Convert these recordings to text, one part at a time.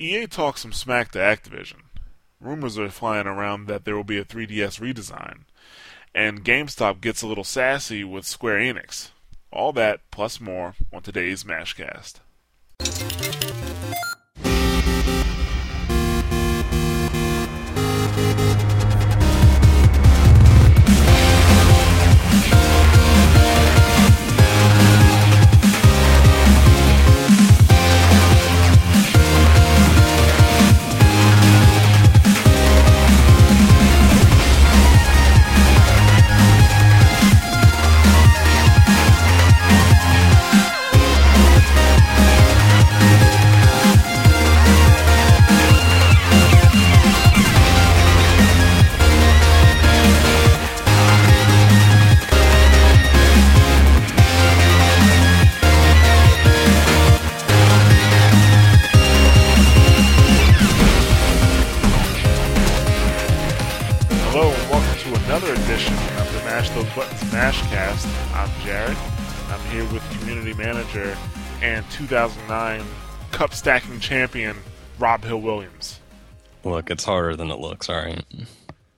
EA talks some smack to Activision. Rumors are flying around that there will be a 3DS redesign. And GameStop gets a little sassy with Square Enix. All that plus more on today's Mashcast. 2009 Cup stacking champion Rob Hill Williams. Look, it's harder than it looks, alright?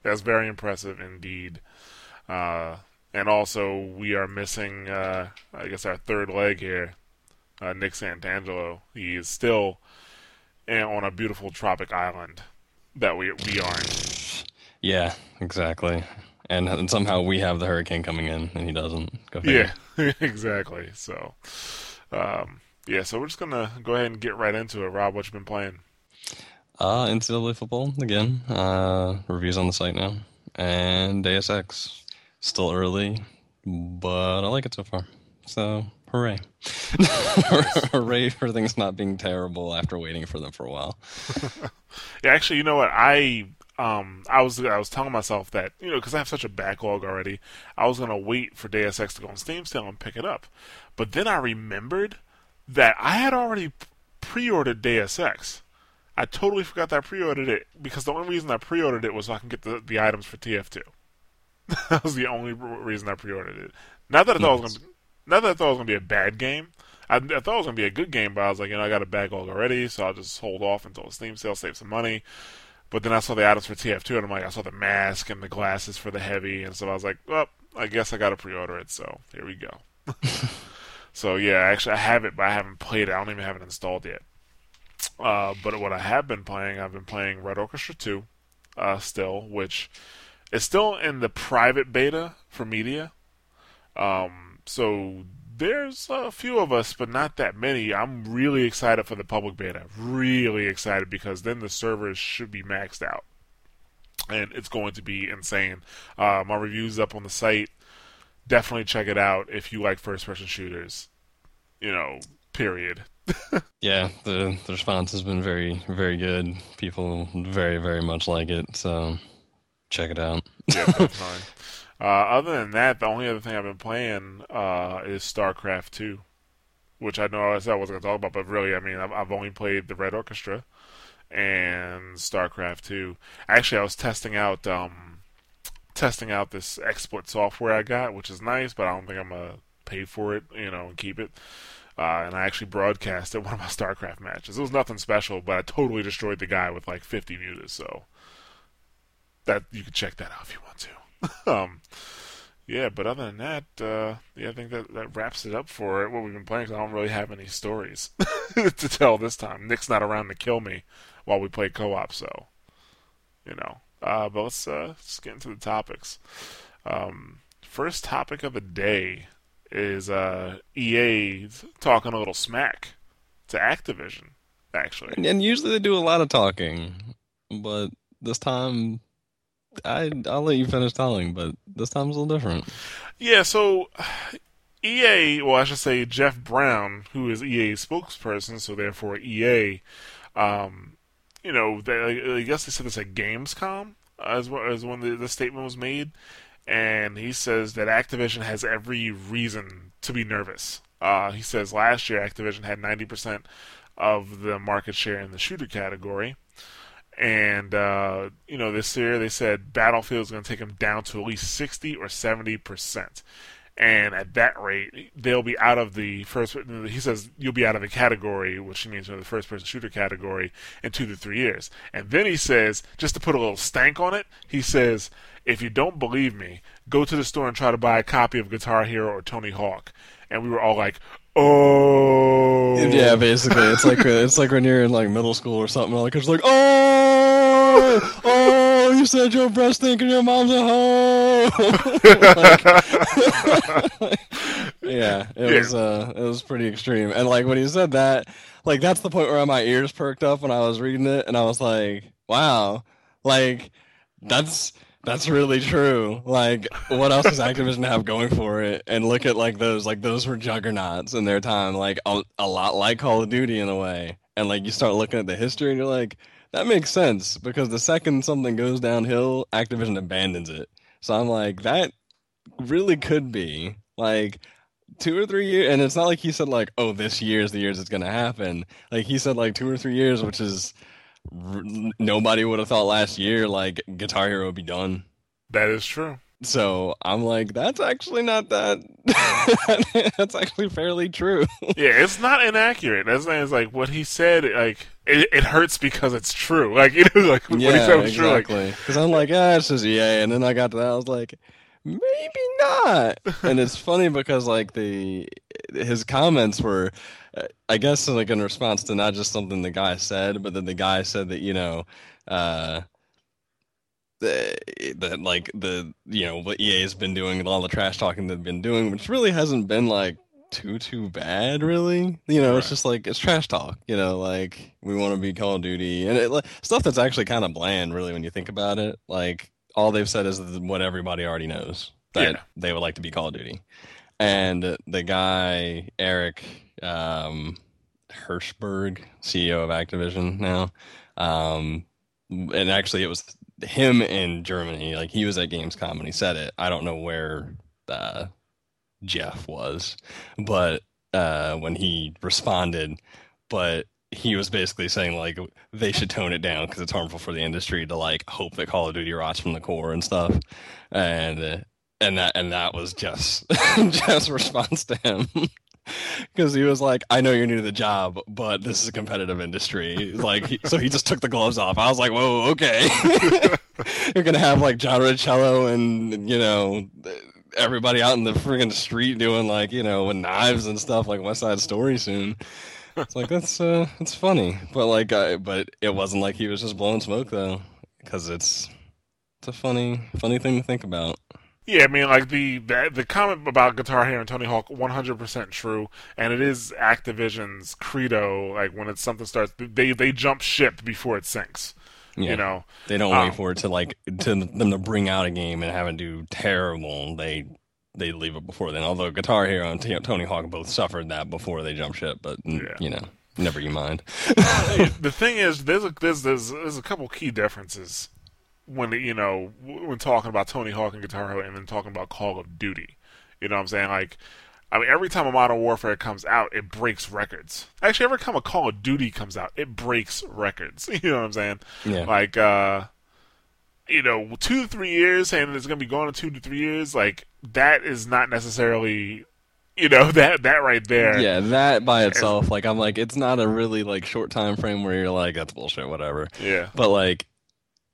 That's very impressive indeed. Uh, and also, we are missing, uh, I guess, our third leg here, uh, Nick Santangelo. He is still on a beautiful tropic island that we we aren't. Yeah, exactly. And, and somehow we have the hurricane coming in, and he doesn't. Go. Yeah, exactly. So, um, yeah, so we're just gonna go ahead and get right into it. Rob, what you been playing? Uh, NCAA football again. Uh, reviews on the site now, and Deus Ex. Still early, but I like it so far. So hooray! hooray for things not being terrible after waiting for them for a while. Yeah, actually, you know what? I um I was I was telling myself that you know because I have such a backlog already, I was gonna wait for Deus Ex to go on Steam sale and pick it up, but then I remembered that I had already pre-ordered Deus Ex. I totally forgot that I pre-ordered it because the only reason I pre-ordered it was so I can get the, the items for TF2. that was the only reason I pre-ordered it. Not that I thought it was gonna, be, not that I thought it was gonna be a bad game. I, I thought it was gonna be a good game, but I was like, you know, I got a backlog already, so I'll just hold off until the Steam sale, save some money. But then I saw the items for TF2, and I'm like, I saw the mask and the glasses for the heavy, and so I was like, well, I guess I got to pre-order it. So here we go. so yeah, actually, I have it, but I haven't played it. I don't even have it installed yet. Uh, but what I have been playing, I've been playing Red Orchestra 2, uh, still, which is still in the private beta for media. Um, so there's a few of us, but not that many. I'm really excited for the public beta. Really excited because then the servers should be maxed out. And it's going to be insane. Uh, my review's up on the site. Definitely check it out if you like first person shooters. You know, period. Yeah, the the response has been very very good. People very very much like it. So check it out. yeah, that's fine. Uh, other than that, the only other thing I've been playing uh, is StarCraft 2, which I know I said I wasn't going to talk about, but really, I mean, I've, I've only played the Red Orchestra and StarCraft 2. Actually, I was testing out um, testing out this exploit software I got, which is nice, but I don't think I'm gonna pay for it, you know, and keep it. Uh, and I actually broadcasted one of my StarCraft matches. It was nothing special, but I totally destroyed the guy with like 50 mutas. So that you can check that out if you want to. um, yeah, but other than that, uh, yeah, I think that, that wraps it up for what we've been playing. 'cause I don't really have any stories to tell this time. Nick's not around to kill me while we play co-op, so you know. Uh, but let's uh, let's get into the topics. Um, first topic of the day is uh, EA talking a little smack to Activision. Actually, And, and usually they do a lot of talking, but this time I I'll let you finish telling. But this time's a little different. Yeah, so EA, well, I should say Jeff Brown, who is EA's spokesperson, so therefore EA, um, you know, they, I guess they said this at Gamescom as well as when the, the statement was made, and he says that Activision has every reason to be nervous. Uh, he says last year Activision had 90% of the market share in the shooter category. And uh, you know, this year they said Battlefield is going to take them down to at least sixty or seventy percent. And at that rate, they'll be out of the first. He says you'll be out of the category, which means you know, the first person shooter category, in two to three years. And then he says, just to put a little stank on it, he says, if you don't believe me, go to the store and try to buy a copy of Guitar Hero or Tony Hawk. And we were all like, oh, Yeah, basically, it's like it's like when you're in like middle school or something. Like it's like, oh, oh, you said your breast thinking your mom's a hoe. Like- yeah, it Yeah. was uh, it was pretty extreme. And like when he said that, like that's the point where my ears perked up when I was reading it, and I was like, wow, like that's that's really true. Like, what else does Activision have going for it? And look at like those, like those were juggernauts in their time, like a, a lot like Call of Duty in a way. And like you start looking at the history, and you're like, that makes sense because the second something goes downhill, Activision abandons it. So I'm like, that really could be like two or three years. And it's not like he said like, oh, this year is the years it's gonna happen. Like he said like two or three years, which is r- nobody would have thought last year like Guitar Hero would be done. that is true. So I'm like, that's actually not that. that's actually fairly true. yeah, it's not inaccurate. That's it's like what he said. Like it, it hurts because it's true. Like you know, like what he said was true. Like. Because I'm like, ah, it's just EA, and then I got to that, I was like, maybe not. and it's funny because like the his comments were, I guess, like in response to not just something the guy said, but then the guy said that you know, uh, the, that like the you know what EA has been doing and all the trash talking they've been doing, which really hasn't been like too too bad really? You know it's just like it's trash talk you know like we want to be call of duty. And it, stuff that's actually kind of bland really when you think about it. Like all they've said is what everybody already knows that Yeah. they would like to be call of duty. And the guy eric um hirshberg ceo of activision now um and actually it was him in germany. Like he was at gamescom and he said it. I don't know where uh Jeff was, but uh, when he responded, but he was basically saying like they should tone it down because it's harmful for the industry to like hope that Call of Duty rots from the core and stuff, and uh, and that and that was just Jeff's response to him. Because he was like, "I know you're new to the job, but this is a competitive industry." Like, he, so he just took the gloves off. I was like, "Whoa, okay." you're gonna have like John Riccitiello and you know everybody out in the friggin' street doing like you know with knives and stuff like West Side Story soon. It's like that's uh it's funny, but like I, but it wasn't like he was just blowing smoke though, because it's it's a funny funny thing to think about. Yeah, I mean, like the, the comment about Guitar Hero and Tony Hawk, one hundred percent true, and it is Activision's credo. Like when it's something starts, they they jump ship before it sinks. Yeah. You know, They don't Um, wait for it to like to them to bring out a game and have it do terrible. They they leave it before then. Although Guitar Hero and Tony Hawk both suffered that before they jump ship, but Yeah. you know, never you mind. the thing is, there's a there's, there's there's a couple key differences when you know when talking about Tony Hawk and Guitar Hero, and then talking about Call of Duty. You know what I'm saying? Like, I mean, every time a Modern Warfare comes out, it breaks records. Actually, every time a Call of Duty comes out, it breaks records. You know what I'm saying? Yeah. Like, uh, you know, two to three years, and it's going to be going to two to three years, like that is not necessarily, you know, that that right there. Yeah, that by itself, like I'm like, it's not a really like short time frame where you're like, that's bullshit, whatever. Yeah. But like,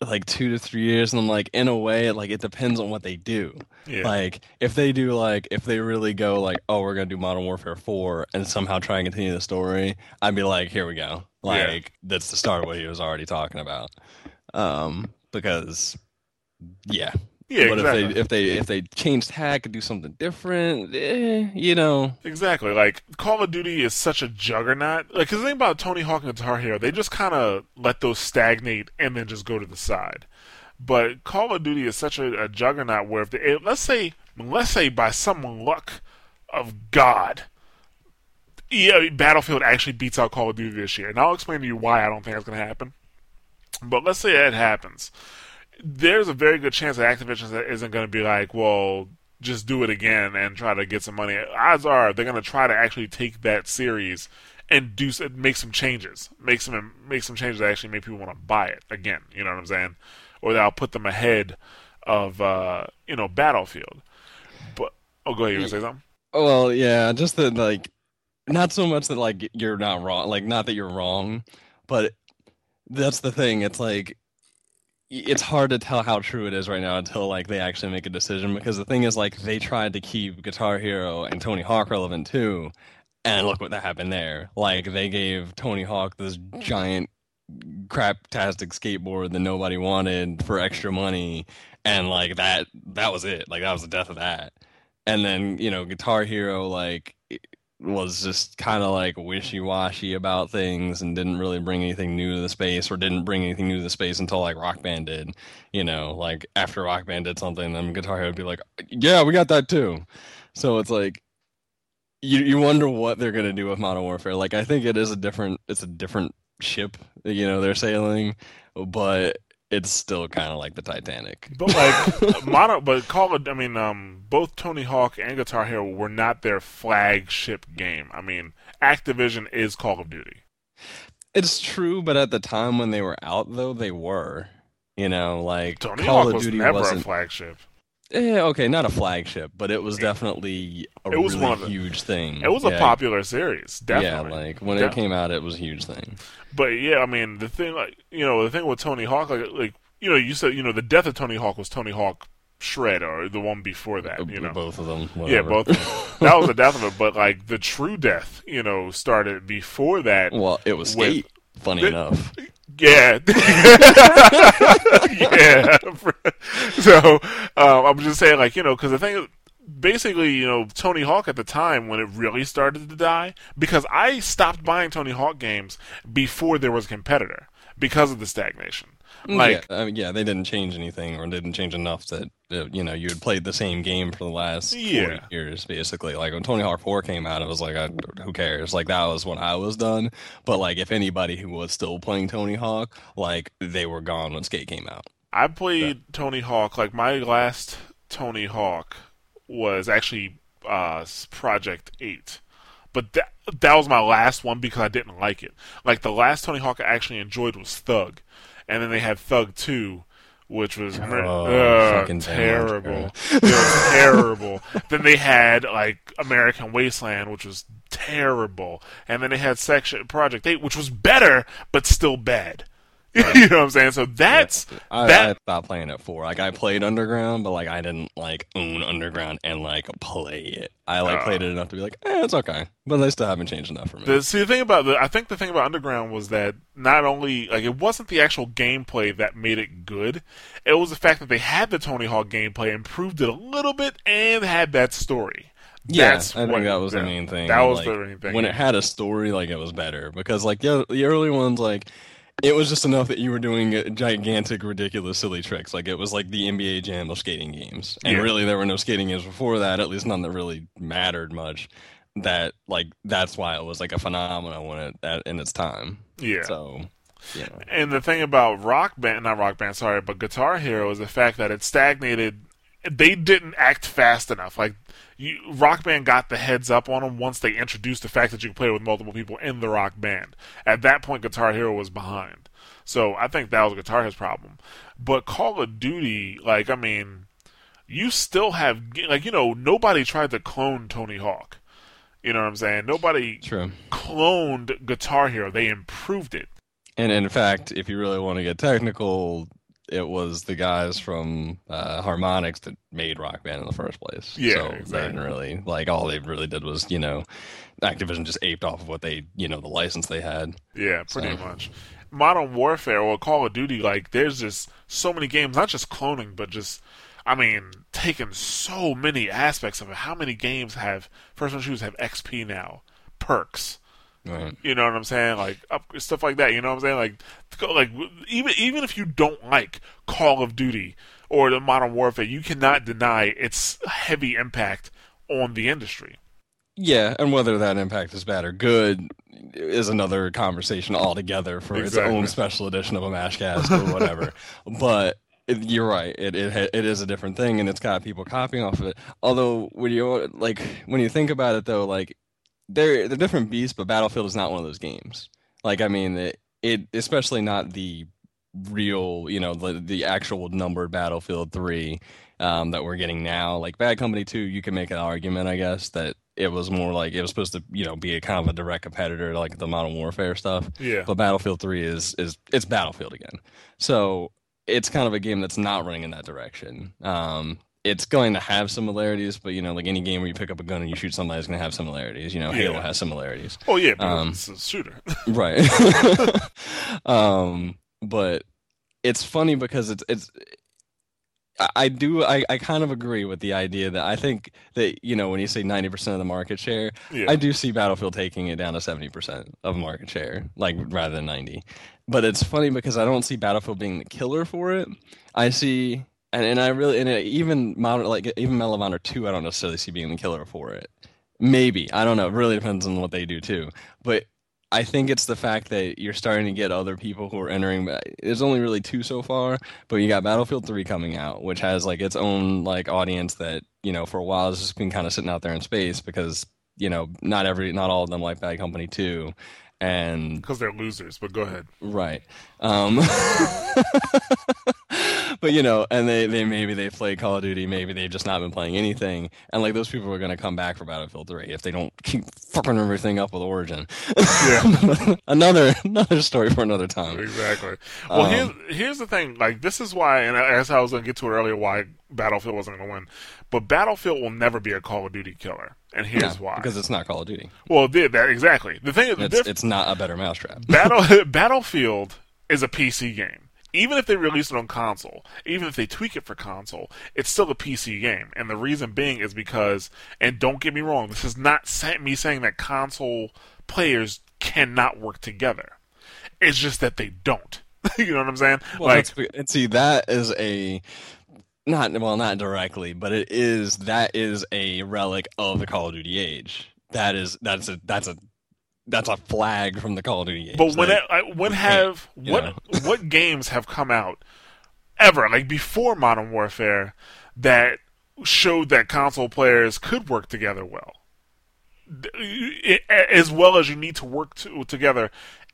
like two to three years, and I'm like, in a way, like it depends on what they do. Yeah. Like if they do like if they really go like, oh, we're gonna do Modern Warfare four and somehow try and continue the story, I'd be like, here we go. Yeah. Like that's the start of what he was already talking about. Um, because yeah. Yeah, but exactly. if they if they if they change tack and do something different, eh, you know, Exactly. Like Call of Duty is such a juggernaut. Like, 'cause the thing about Tony Hawk and Guitar Hero, they just kind of let those stagnate and then just go to the side. But Call of Duty is such a, a juggernaut where if they, eh, let's say let's say by some luck of God, yeah, Battlefield actually beats out Call of Duty this year, and I'll explain to you why I don't think that's going to happen. But let's say that happens there's a very good chance that Activision isn't going to be like, well, just do it again and try to get some money. Odds are they're going to try to actually take that series and do make some changes, make some make some changes that actually make people want to buy it again. You know what I'm saying? Or that'll put them ahead of uh, you know Battlefield. But Oh, go ahead. You want to say something? Well, yeah, just that like not so much that like you're not wrong, like not that you're wrong, but that's the thing. It's like it's hard to tell how true it is right now until like they actually make a decision because the thing is like they tried to keep Guitar Hero and Tony Hawk relevant too, and look what that happened there. Like they gave Tony Hawk this giant craptastic skateboard that nobody wanted for extra money, and like that that was it. Like that was the death of that. And then you know Guitar Hero like was just kind of like wishy-washy about things and didn't really bring anything new to the space or didn't bring anything new to the space until like rock band did you know like after rock band did something then guitar hero would be like yeah we got that too so it's like you you wonder what they're going to do with modern warfare like i think it is a different it's a different ship you know they're sailing but it's still kind of like the Titanic. But like mono, but call it. I mean, um, both Tony Hawk and Guitar Hero were not their flagship game. I mean, Activision is Call of Duty. It's true, but at the time when they were out, though, they were. You know, like Tony Call Hawk of was Duty never wasn't. a flagship. Eh, okay, not a flagship, but it was definitely a It was really the- huge thing. It was a popular series, Yeah, definitely. like when Yeah. it came out, it was a huge thing. But yeah, I mean, the thing, like you know, the thing with Tony Hawk, like, like you know, you said, you know, the death of Tony Hawk was Tony Hawk Shred or the one before that. You know, both of them. yeah, both. that was the death of it. But like the true death, you know, started before that. well, it was Skate. Funny the- enough. Yeah, yeah. so um, I'm just saying, like you know, because the thing, is, basically, you know, Tony Hawk at the time when it really started to die, because I stopped buying Tony Hawk games before there was a competitor because of the stagnation. Like, yeah, I mean, yeah, they didn't change anything, or didn't change enough that uh, you know you had played the same game for the last Yeah. years, basically. Like when Tony Hawk Four came out, it was like, I, who cares? Like that was when I was done. But like, if anybody who was still playing Tony Hawk, like they were gone when Skate came out. I played Tony Hawk. Like my last Tony Hawk was actually uh, Project Eight, but that that was my last one because I didn't like it. Like the last Tony Hawk I actually enjoyed was Thug, and then they had Thug Two, which was Oh, uh, terrible. it was terrible. Then they had like American Wasteland, which was terrible, and then they had Section Project Eight, which was better but still bad. you know what I'm saying? So that's I, that I stopped playing at four. Like I played Underground, but like I didn't like own Underground and like play it. I like Oh. played it enough to be like, eh, it's okay. But they still haven't changed enough for me. The, see, the thing about the, I think the thing about Underground was that not only like it wasn't the actual gameplay that made it good, it was the fact that they had the Tony Hawk gameplay, improved it a little bit, and had that story. Yeah, That's I think what- that was the yeah, main thing. That was like, the main thing. When it had a story, like it was better because like the the early ones, like it was just enough that you were doing uh, gigantic, ridiculous, silly tricks. Like it was like the NBA Jam of skating games, and Yeah. really there were no skating games before that. At least none that really mattered much. That like that's why it was like a phenomenon when it at, in its time. yeah. So, know. And the thing about Rock Band, not Rock Band, sorry, but Guitar Hero is the fact that it stagnated. They didn't act fast enough. Like you, Rock Band got the heads up on them once they introduced the fact that you could play with multiple people in the Rock Band. At that point, Guitar Hero was behind. So I think that was Guitar Hero's problem. But Call of Duty, like I mean, you still have like you know nobody tried to clone Tony Hawk. You know what I'm saying? Nobody True. cloned Guitar Hero. They improved it. And in fact, if you really want to get technical, it was the guys from uh, Harmonix that made Rock Band in the first place. Yeah, so they didn't really like all they really did was you know, Activision just aped off of what they you know the license they had. Yeah, pretty So- much. Modern Warfare or Call of Duty, like there's just so many games, not just cloning, but just I mean, taking so many aspects of it. How many games have first person shooters have XP now? Perks. Right. You know what I'm saying? Like up, stuff like that. You know what I'm saying? Like, like even even if you don't like Call of Duty or the Modern Warfare, you cannot deny its heavy impact on the industry. Yeah, and whether that impact is bad or good is another conversation altogether for Exactly. its own special edition of a Mashcast or whatever. but it, you're right; it, it it is a different thing, and it's got people copying off of it. Although when you like when you think about it, though, like they're they're different beasts, but Battlefield is not one of those games. Like I mean, it, it especially not the real, you know, the the actual numbered Battlefield 3 um, that we're getting now. Like Bad Company 2, you can make an argument, I guess, that it was more like it was supposed to, you know, be a kind of a direct competitor to like the Modern Warfare stuff. Yeah. But Battlefield 3 is is it's Battlefield again. So it's kind of a game that's not running in that direction. Um, it's going to have similarities, but you know, like any game where you pick up a gun and you shoot somebody, it's going to have similarities. You know, Yeah. Halo has similarities, Oh yeah, Um, it's a shooter. right? um, but it's funny because it's it's. I- do. I, I kind of agree with the idea that I think that you know when you say ninety percent of the market share, yeah. I do see Battlefield taking it down to 70% of market share, like rather than 90. But it's funny because I don't see Battlefield being the killer for it. I see and, and I really and even modern like even Medal of Honor 2 I don't necessarily see being the killer for it. Maybe. I don't know. It really depends on what they do too. But I think it's the fact that you're starting to get other people who are entering. There's only really two so far, but you got Battlefield 3 coming out, which has like its own like audience that you know for a while has just been kind of sitting out there in space because you know not every not all of them like Bad Company 2, and Because they're losers, but go ahead. Right. Um, but you know, and they, they maybe they play Call of Duty, maybe they've just not been playing anything, and like those people are gonna come back for Battlefield 3 if they don't keep fucking everything up with Origin. Yeah. another another story for another time. Exactly. Well, Um, here's here's the thing. Like, this is why, and as I was going to get to it earlier, why Battlefield wasn't going to win. But Battlefield will never be a Call of Duty killer, and here's Yeah, why. because it's not Call of Duty. well, that exactly. The thing is, It's diff- it's not a better mousetrap. Battle Battlefield is a PC game. Even if they release it on console, even if they tweak it for console, it's still a PC game. And the reason being is because, and don't get me wrong, this is not me saying that console players cannot work together. It's just that they don't. you know what I'm saying? Well, like, and see, that is a not well, not directly, but it is that is a relic of the Call of Duty age. That is that's a that's a that's a flag from the Call of Duty age. But when I, when have what what games have come out ever like before Modern Warfare that showed that console players could work together well, as well as you need to work to, together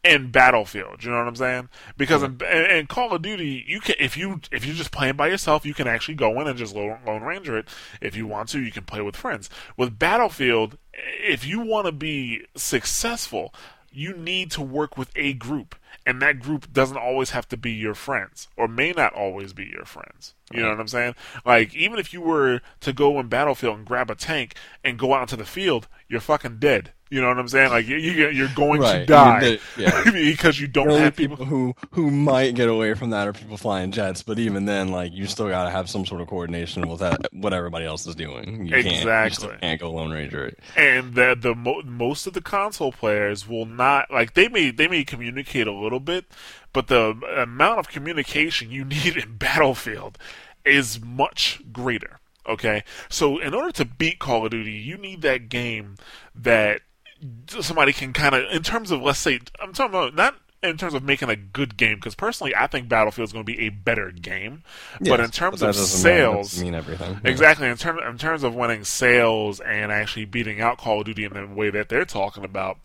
in Battlefield. You know what I'm saying? Because in, in, Call of Duty, you can if you if you're just playing by yourself, you can actually go in and just lone, lone ranger it. If you want to, you can play with friends. With Battlefield, if you want to be successful, you need to work with a group, and that group doesn't always have to be your friends, or may not always be your friends. You know what I'm saying? Like even if you were to go in Battlefield and grab a tank and go out into the field, you're fucking dead. You know what I'm saying? Like you, you you're going to Right. die You- yeah. because you don't have people people. who who might get away from that are people flying jets. But even then, like you still got to have some sort of coordination with that, what everybody else is doing. You Can't, you Exactly. can't go Lone Ranger it. and the the mo- most of the console players will not like they may they may communicate a little bit, but the amount of communication you need in Battlefield is much greater. Okay, so in order to beat Call of Duty, you need that game that somebody can kind of, in terms of let's say, I'm talking about not in terms of making a good game, because personally, I think Battlefield is going to be a better game, but in Yes, terms that of doesn't matter. That sales, mean everything. Yeah. Exactly. In terms in terms of winning sales and actually beating out Call of Duty in the way that they're talking about,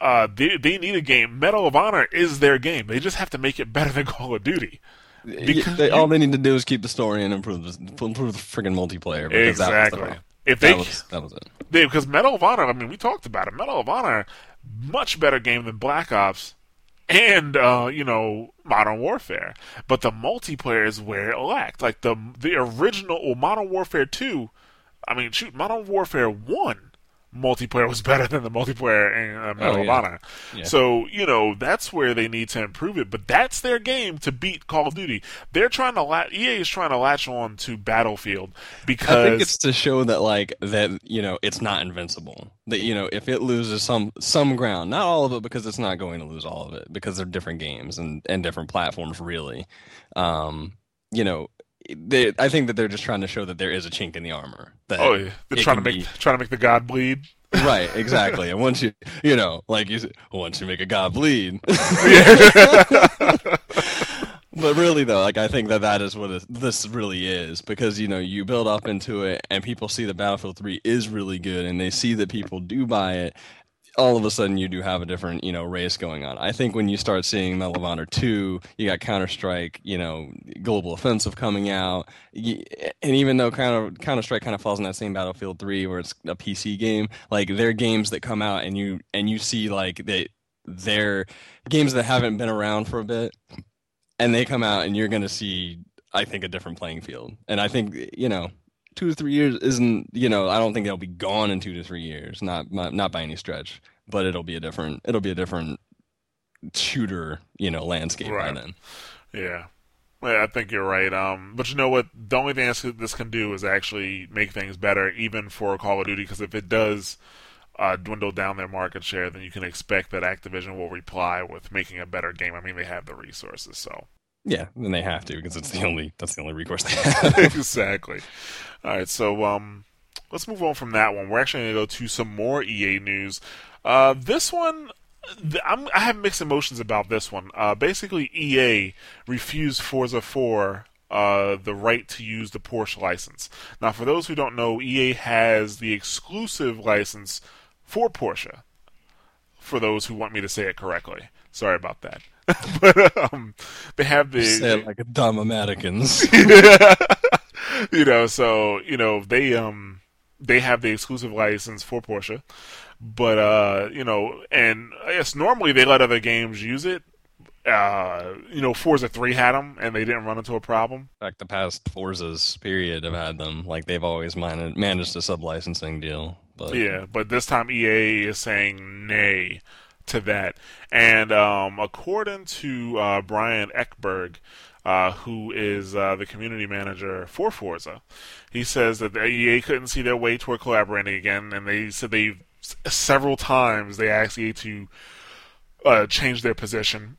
uh, they they need a game. Medal of Honor is their game. They just have to make it better than Call of Duty. Because they, all they need to do is keep the story and improve the, improve the friggin' multiplayer. Because Exactly. If they that, was, that was it. they because Medal of Honor, I mean, we talked about it. Medal of Honor, much better game than Black Ops, and uh, you know Modern Warfare. But the multiplayer is where it lacked. Like the the original well, Modern Warfare two, I mean, shoot, Modern Warfare one multiplayer was better than the multiplayer in uh, Medal of Oh, yeah. Honor. Yeah. So you know that's where they need to improve it. But that's their game to beat Call of Duty. They're trying to la- EA is trying to latch on to Battlefield because I think it's to show that like that you know it's not invincible. That you know if it loses some some ground, not all of it because it's not going to lose all of it because they're different games and and different platforms really. Um, you know, they I think that they're just trying to show that there is a chink in the armor. That Oh yeah, they're trying to make be- trying to make the god bleed. right exactly. and once you you know like you said, once you make a god bleed. But really, though, like I think that that is what this really is because you know you build up into it, and people see that Battlefield Three is really good, and they see that people do buy it. All of a sudden you do have a different you know race going on. I think when you start seeing Medal of Honor two, you got Counter Strike, you know, Global Offensive coming out, and even though of Counter Strike kind of falls in that same Battlefield three where it's a PC game, like they're games that come out and you and you see like they they're games that haven't been around for a bit, and they come out and you're gonna see I think a different playing field, and I think you know two to three years isn't you know I don't think they'll be gone in two to three years, not not, not by any stretch, but it'll be a different it'll be a different shooter you know landscape right. by then. Yeah. Well, I think you're right. Um, but you know what? The only thing this can do is actually make things better, even for Call of Duty. Because if it does uh, dwindle down their market share, then you can expect that Activision will reply with making a better game. I mean, they have the resources, so yeah, and they have to because it's the only that's the only recourse they have. exactly. All right, so um, let's move on from that one. We're actually going to go to some more EA news. Uh, this one, I'm, i have mixed emotions about this one. Uh, basically, EA refused Forza 4 uh, the right to use the Porsche license. Now, for those who don't know, EA has the exclusive license for Porsche. For those who want me to say it correctly, sorry about that. but um, they have the say it like a dumb Americans. you know, so you know they um they have the exclusive license for Porsche, but uh you know, and I guess normally they let other games use it. Uh, you know, Forza Three had them, and they didn't run into a problem. In fact, the past Forzas period have had them. Like they've always managed managed a sub licensing deal. But yeah, but this time EA is saying nay to that. And um, according to uh, Brian Ekberg, uh, who is uh, the community manager for Forza, he says that the EA couldn't see their way toward collaborating again, and they said they several times they asked EA to uh, change their position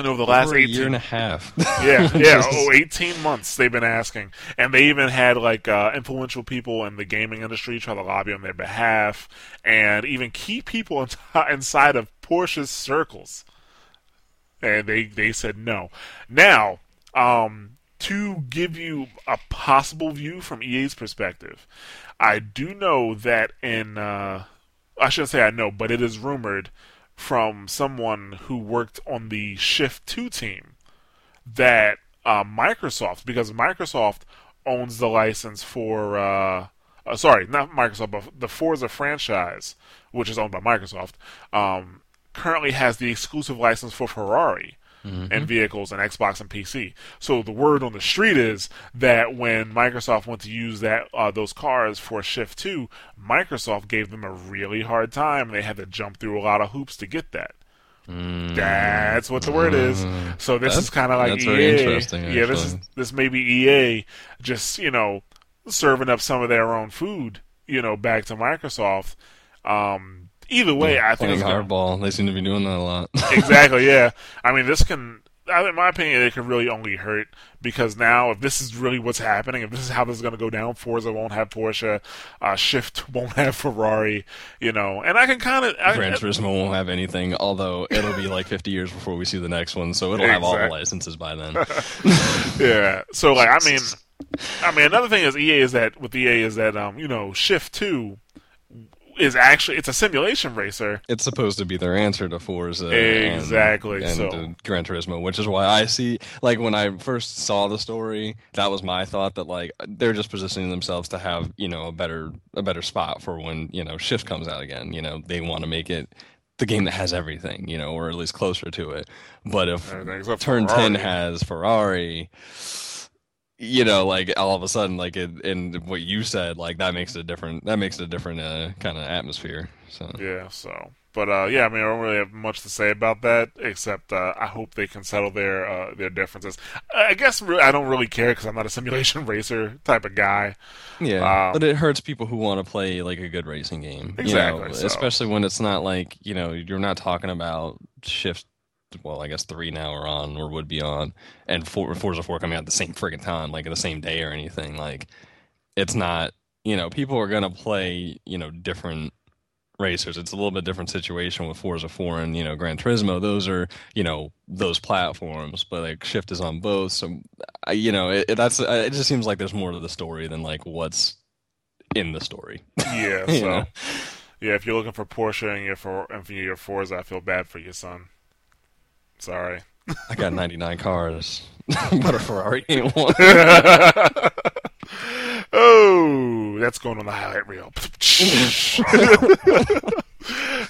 and over the over last 18 year and a half. yeah, yeah, oh, 18 months they've been asking. And they even had like uh, influential people in the gaming industry try to lobby on their behalf and even key people inside of Porsche's circles. And they they said no. Now, um, to give you a possible view from EA's perspective, I do know that in uh, I shouldn't say I know, but it is rumored from someone who worked on the Shift 2 team that uh, Microsoft, because Microsoft owns the license for, uh, uh, sorry, not Microsoft, but the Forza franchise, which is owned by Microsoft, um, currently has the exclusive license for Ferrari mm-hmm. and vehicles and Xbox and PC. So the word on the street is that when Microsoft went to use that uh, those cars for Shift Two, Microsoft gave them a really hard time. They had to jump through a lot of hoops to get that. Mm. That's what the word is. Mm. So this that's, is kind of like EA. Yeah, this is this may be EA just you know serving up some of their own food, you know, back to Microsoft. Um, either way, yeah, I think it's hardball. They seem to be doing that a lot. exactly. Yeah. I mean, this can. In my opinion, it could really only hurt because now, if this is really what's happening, if this is how this is going to go down, Forza won't have Porsche, uh, Shift won't have Ferrari, you know, and I can kind of. Gran Turismo won't have anything, although it'll be like 50 years before we see the next one, so it'll have all the licenses by then. yeah. So, like, I mean, I mean, another thing is EA is that with EA is that um, you know, Shift Two is actually it's a simulation racer. It's supposed to be their answer to Forza exactly and, and so. Gran Turismo, which is why I see like when I first saw the story, that was my thought that like they're just positioning themselves to have you know a better a better spot for when you know Shift comes out again. You know they want to make it the game that has everything, you know, or at least closer to it. But if Turn Ferrari. 10 has Ferrari, you know, like all of a sudden, like it, in what you said, like that makes it a different. That makes it a different uh, kind of atmosphere. So yeah. So, but uh, yeah, I mean, I don't really have much to say about that except uh, I hope they can settle their uh, their differences. I guess I don't really care because I'm not a simulation racer type of guy. Yeah, um, but it hurts people who want to play like a good racing game. Exactly. You know, so. Especially when it's not like you know you're not talking about shift well, I guess three now are on or would be on, and four, Forza Four coming out the same friggin' time, like the same day or anything. Like, it's not. You know, people are gonna play. You know, different racers. It's a little bit different situation with Forza 4 and you know Gran Turismo. Those are you know those platforms, but like Shift is on both. So you know it, it, that's uh, it. Just seems like there's more to the story than like what's in the story. Yeah. so. Know? Yeah, if you're looking for Porsche and you're for and for your Forza, I feel bad for you, son. Sorry. I got 99 cars, but a Ferrari ain't one. oh, that's going on the highlight reel.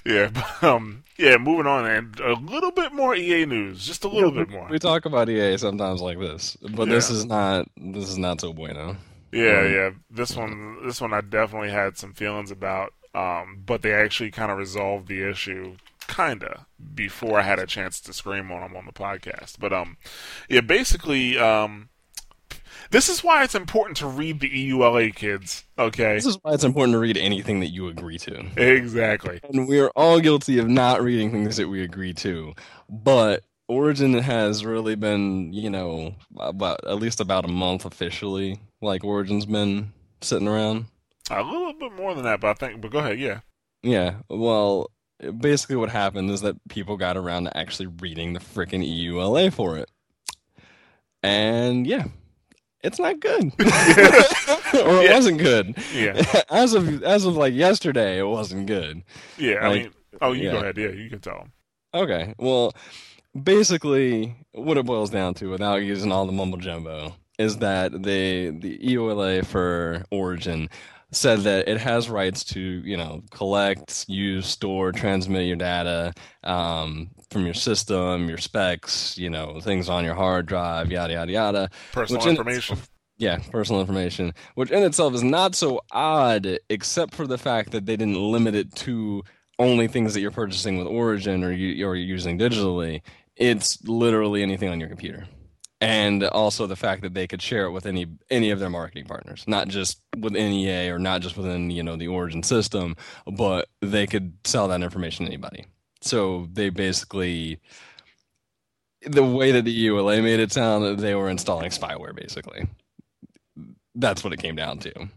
yeah, but, um, yeah. Moving on, and a little bit more EA news, just a little bit more. We talk about EA sometimes like this, but Yeah. this is not. This is not so bueno. Yeah, Um, yeah. This one, this one, I definitely had some feelings about. Um, but they actually kind of resolved the issue, kinda, before I had a chance to scream on them on the podcast. But um, yeah, basically, um, this is why it's important to read the EULA, kids. Okay, This is why it's important to read anything that you agree to. exactly. And we are all guilty of not reading things that we agree to. But Origin has really been, you know, about at least about a month officially. Like Origin's been sitting around. A little bit more than that, but I think. But go ahead, yeah. Yeah. Well, basically what happened is that people got around to actually reading the freaking EULA for it. And yeah, it's not good. or it Yeah. wasn't good. Yeah, As of as of like yesterday, it wasn't good. yeah. I mean, oh, you go yeah. ahead. Yeah, you can tell them. Okay. Well, basically, what it boils down to, without using all the mumbo jumbo, is that they the EULA for Origin said that it has rights to, you know, collect, use, store, transmit your data um, from your system, your specs, you know, things on your hard drive, yada yada yada. Personal in information. Yeah, personal information, which in itself is not so odd, except for the fact that they didn't limit it to only things that you're purchasing with Origin or you or you're using digitally. It's literally anything on your computer, and also the fact that they could share it with any any of their marketing partners, not just with NEA or not just within you know the Origin system, but they could sell that information to anybody. So they basically. The way that the EULA made it sound, that they were installing spyware, basically that's what it came down to.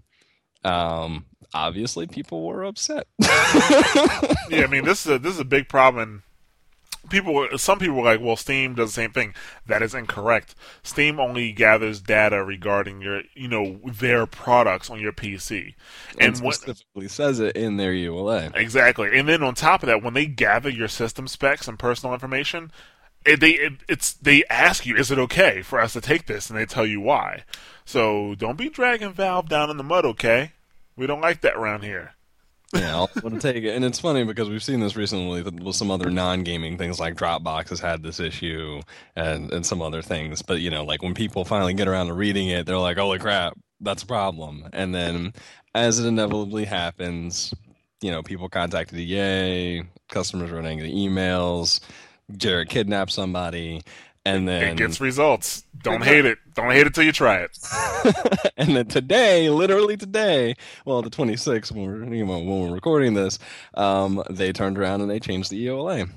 Um, obviously, people were upset. yeah, I mean, this is a, this is a big problem. People, were- some people were like, "Well, Steam does the same thing." That is incorrect. Steam only gathers data regarding your, you know, their products on your PC, and and what specifically says it in their EULA. exactly. And then on top of that, when they gather your system specs and personal information, it, they it, it's they ask you, "Is it okay for us to take this?" And they tell you why. So don't be dragging Valve down in the mud, okay? We don't like that around here. Yeah, I'll to take it. And it's funny because we've seen this recently with some other non-gaming things like Dropbox has had this issue and, and some other things. But, you know, like when people finally get around to reading it, they're like, holy crap, that's a problem. And then as it inevitably happens, you know, people contacted EA, customers wrote angry emails, Jared kidnapped somebody, and then It gets results. Don't hate it. Don't hate it till you try it. and then today, literally today, well, the 26th, when we're, you know, when we're recording this, um, they turned around and they changed the EULA,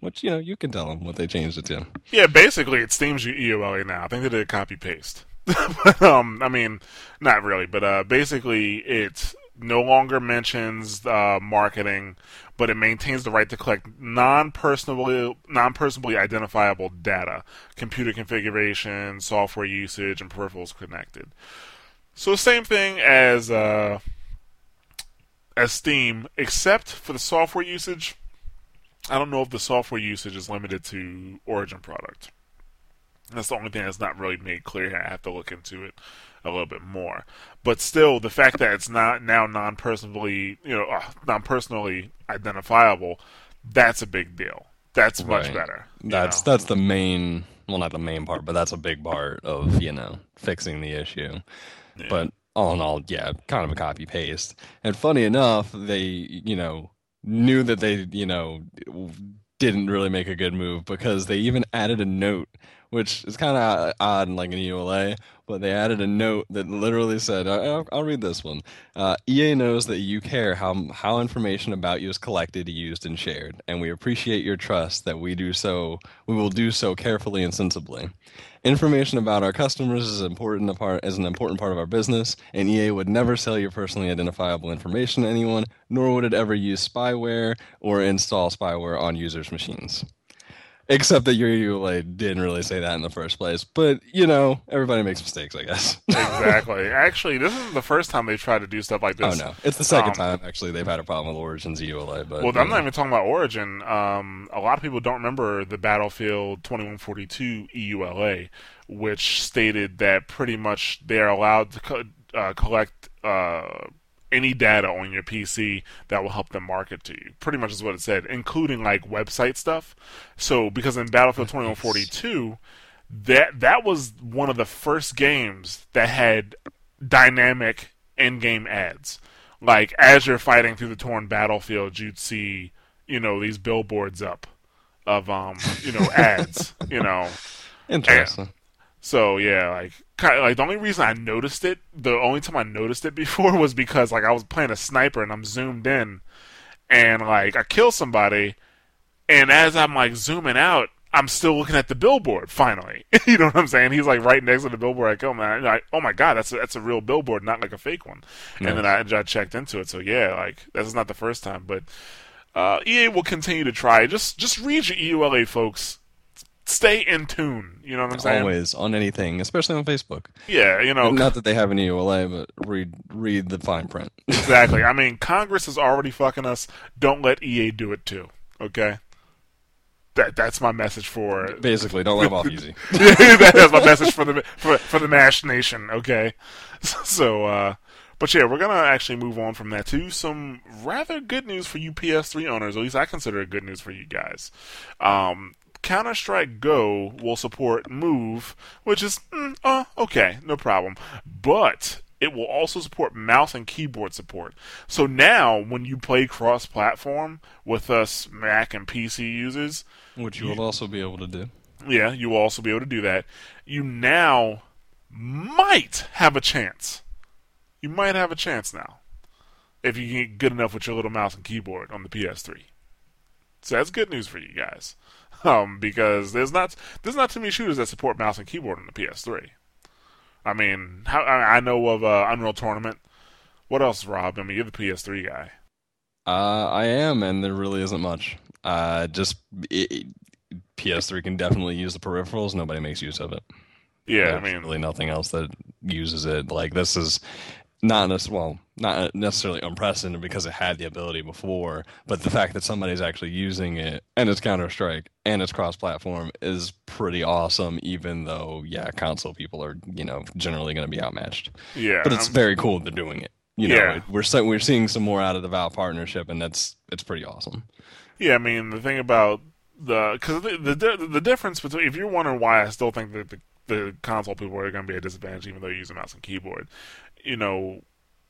which, you know, you can tell them what they changed it to. Yeah, basically it Steam's EULA now. I think they did a copy paste. but, um, I mean, not really, but uh, basically it no longer mentions uh, marketing, but it maintains the right to collect non-personally non-personally identifiable data, computer configuration, software usage, and peripherals connected. So same thing as uh, as Steam, except for the software usage. I don't know if the software usage is limited to Origin product. That's the only thing that's not really made clear here. I have to look into it a little bit more. But still, the fact that it's not now non-personally, you know, uh, non-personally identifiable, that's a big deal. That's much Right. better. That's know? that's the main, well, not the main part, but that's a big part of, you know, fixing the issue. Yeah. But all in all, yeah, kind of a copy paste. And funny enough, they, you know, knew that they, you know, didn't really make a good move because they even added a note, which is kind of odd in like an EULA, but they added a note that literally said, I'll, I'll read this one. Uh, EA knows that you care how how information about you is collected, used, and shared, and we appreciate your trust that we do so. We will do so carefully and sensibly. Information about our customers is important part is an important part of our business, and EA would never sell your personally identifiable information to anyone, nor would it ever use spyware or install spyware on users' machines. Except that your EULA didn't really say that in the first place. But, you know, everybody makes mistakes, I guess. exactly. Actually, this isn't the first time they've tried to do stuff like this. Oh, no. It's the second Um, time, actually, they've had a problem with Origins EULA. But, Well, I'm not even talking about Origin. Um, a lot of people don't remember the Battlefield 2142 EULA, which stated that pretty much they're allowed to co- uh, collect uh, any data on your PC that will help them market to you. Pretty much is what it said, including like website stuff. So, because in Battlefield 2142, that that was one of the first games that had dynamic in-game ads. Like as you're fighting through the torn battlefield, you'd see, you know, these billboards up of um, you know, ads, you know. Interesting. So yeah, like kind like the only reason I noticed it, the only time I noticed it before was because like I was playing a sniper and I'm zoomed in, and like I kill somebody, and as I'm like zooming out, I'm still looking at the billboard. Finally, you know what I'm saying? He's like right next to the billboard. I him, and I, oh my god, that's a, that's a real billboard, not like a fake one. And then I, I checked into it. So yeah, like that's not the first time, but uh, EA will continue to try. Just just read your EULA, folks. Stay in tune. You know what I'm saying? Always on anything, especially on Facebook. Yeah, you know, Not that they have an EULA, but read read the fine print. exactly. I mean, Congress is already fucking us. Don't let EA do it too. Okay. That that's my message for. Basically, don't let them off easy. that's my message for the for for the Mash Nation. Okay. So, uh, but yeah, we're gonna actually move on from that to some rather good news for you PS3 owners. At least I consider it good news for you guys. Um, Counter Strike Go will support Move, which is mm, uh, okay, no problem. But it will also support mouse and keyboard support. So now, when you play cross-platform with us Mac and PC users, Which you will also be able to do. yeah, you will also be able to do that. You now might have a chance. You might have a chance now. If you get good enough with your little mouse and keyboard on the PS3. So that's good news for you guys. Um, because there's not there's not too many shooters that support mouse and keyboard on the PS3. I mean, how, I I know of uh, Unreal Tournament. What else, Rob? I mean, you're the PS3 guy. Uh, I am, and there really isn't much. Uh, just it, it- PS3 can definitely use the peripherals. Nobody makes use of it. Yeah, I mean, really nothing else that uses it. Like this is not nec- well, not necessarily unprecedented because it had the ability before, but the fact that somebody's actually using it and it's Counter Strike and it's cross-platform is pretty awesome. Even though, yeah, console people are you know generally going to be outmatched, yeah. but it's very cool they're doing it. You know, Yeah. it- we're se- we're seeing some more out of the Valve partnership, and that's it's pretty awesome. Yeah, I mean the thing about the because the, the the difference between if you're wondering why I still think that the, the console people are going to be at a disadvantage even though you use a mouse and keyboard, you know,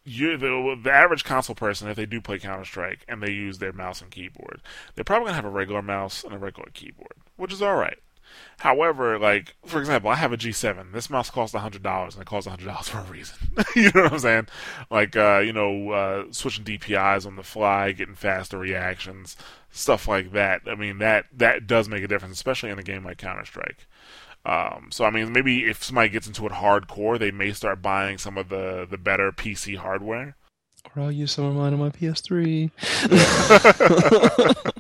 you the the average console person if they do play Counter Strike and they use their mouse and keyboard, they're probably to have a regular mouse and a regular keyboard, which is all right. However, like for example, I have a G7. This mouse costs hundred dollars, and it costs hundred dollars for a reason. you know what I'm saying? Like, uh, you know, uh, switching DPI's on the fly, getting faster reactions, stuff like that. I mean, that that does make a difference, especially in a game like Counter Strike. Um, so I mean, maybe if somebody gets into it hardcore, they may start buying some of the the better PC hardware. Or I'll use some of mine on my PS3.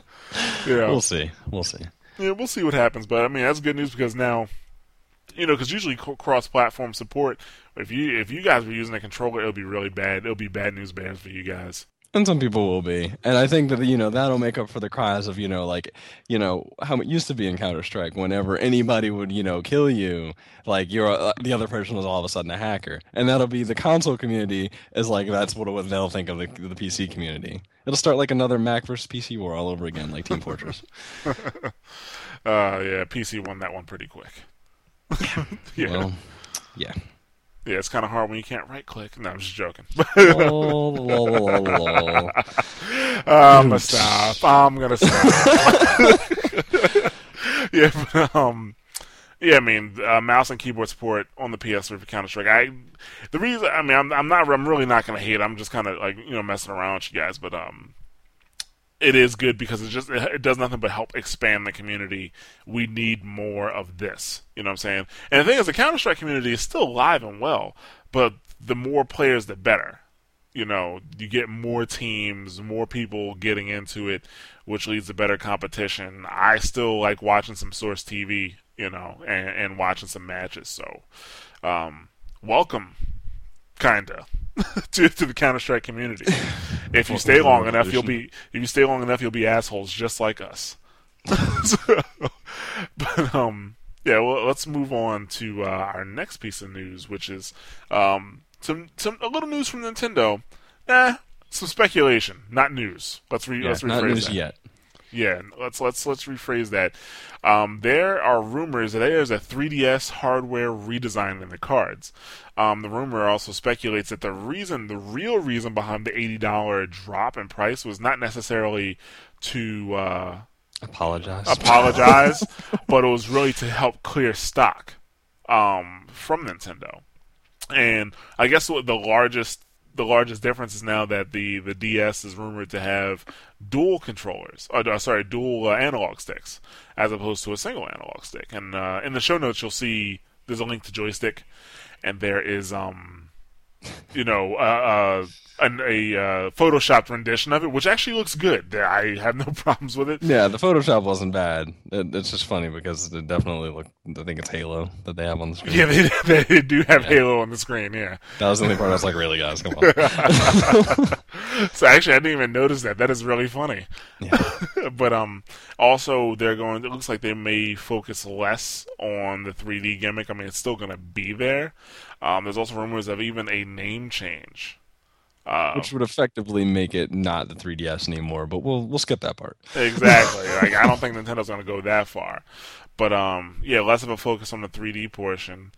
Yeah, We'll see. We'll see. Yeah, we'll see what happens. But I mean, that's good news because now, you know, because usually cross-platform support. If you if you guys were using a controller, it'll be really bad. It'll be bad news bears for you guys. And some people will be. And I think that, you know, that'll make up for the cries of, you know, like, you know, how it used to be in Counter Strike. Whenever anybody would, you know, kill you, like, you're uh, the other person was all of a sudden a hacker. And that'll be the console community is like, that's what it- they'll think of the, the PC community. It'll start like another Mac versus PC war all over again, like Team Fortress. Uh, yeah, PC won that one pretty quick. yeah, Well, yeah. Yeah, it's kind of hard when you can't right-click. No, I'm just joking. Lol, lol, lol, lol. I'm gonna stop. I'm gonna stop. yeah, but, um, yeah. I mean, uh, mouse and keyboard support on the PS3 for Counter Strike. I, the reason, I mean, I'm, I'm not, I'm really not gonna hate. it. I'm just kind of like you know messing around with you guys, but um, it is good because it just it, does nothing but help expand the community. We need more of this. You know what I'm saying? And the thing is, the Counter Strike community is still alive and well, but the more players, the better you know, you get more teams, more people getting into it. which leads to better competition. I still like watching some Source TV, you know, and, and watching some matches. So, um, welcome, kinda, to to the Counter Strike community. If you stay long enough, you'll be if you stay long enough, you'll be assholes just like us. so, but um, yeah. Well, let's move on to uh, our next piece of news, which is um some some a little news from Nintendo. Eh, some speculation, not news. Let's re- Yeah, let's rephrase not news that. yet. Yeah, let's let's let's rephrase that. Um, there are rumors that there's a 3DS hardware redesign in the cards. Um, the rumor also speculates that the reason, the real reason behind the eighty dollar drop in price was not necessarily to uh, Apologize. apologize, but it was really to help clear stock um, from Nintendo. And I guess what the largest the largest difference is now that the, the DS is rumored to have dual controllers, uh, uh, sorry, dual uh, analog sticks, as opposed to a single analog stick. And uh, in the show notes, you'll see there's a link to Joystiq, and there is um, you know, uh, uh, an, a uh, photoshopped rendition of it, which actually looks good. I have no problems with it. Yeah, the Photoshop wasn't bad. It, it's just funny because it definitely look. I think it's Halo that they have on the screen. Yeah, they, they do have Halo on the screen. Yeah. That was the only part I was like, really, guys, come on. So actually, I didn't even notice that. That is really funny. Yeah. but um, also they're going. It looks like they may focus less on the 3D gimmick. I mean, it's still going to be there. Um, there's also rumors of even a name change. Uh, Which would effectively make it not the 3DS anymore, but we'll we'll skip that part. exactly. like I don't think Nintendo's going to go that far. But um, yeah, less of a focus on the 3D portion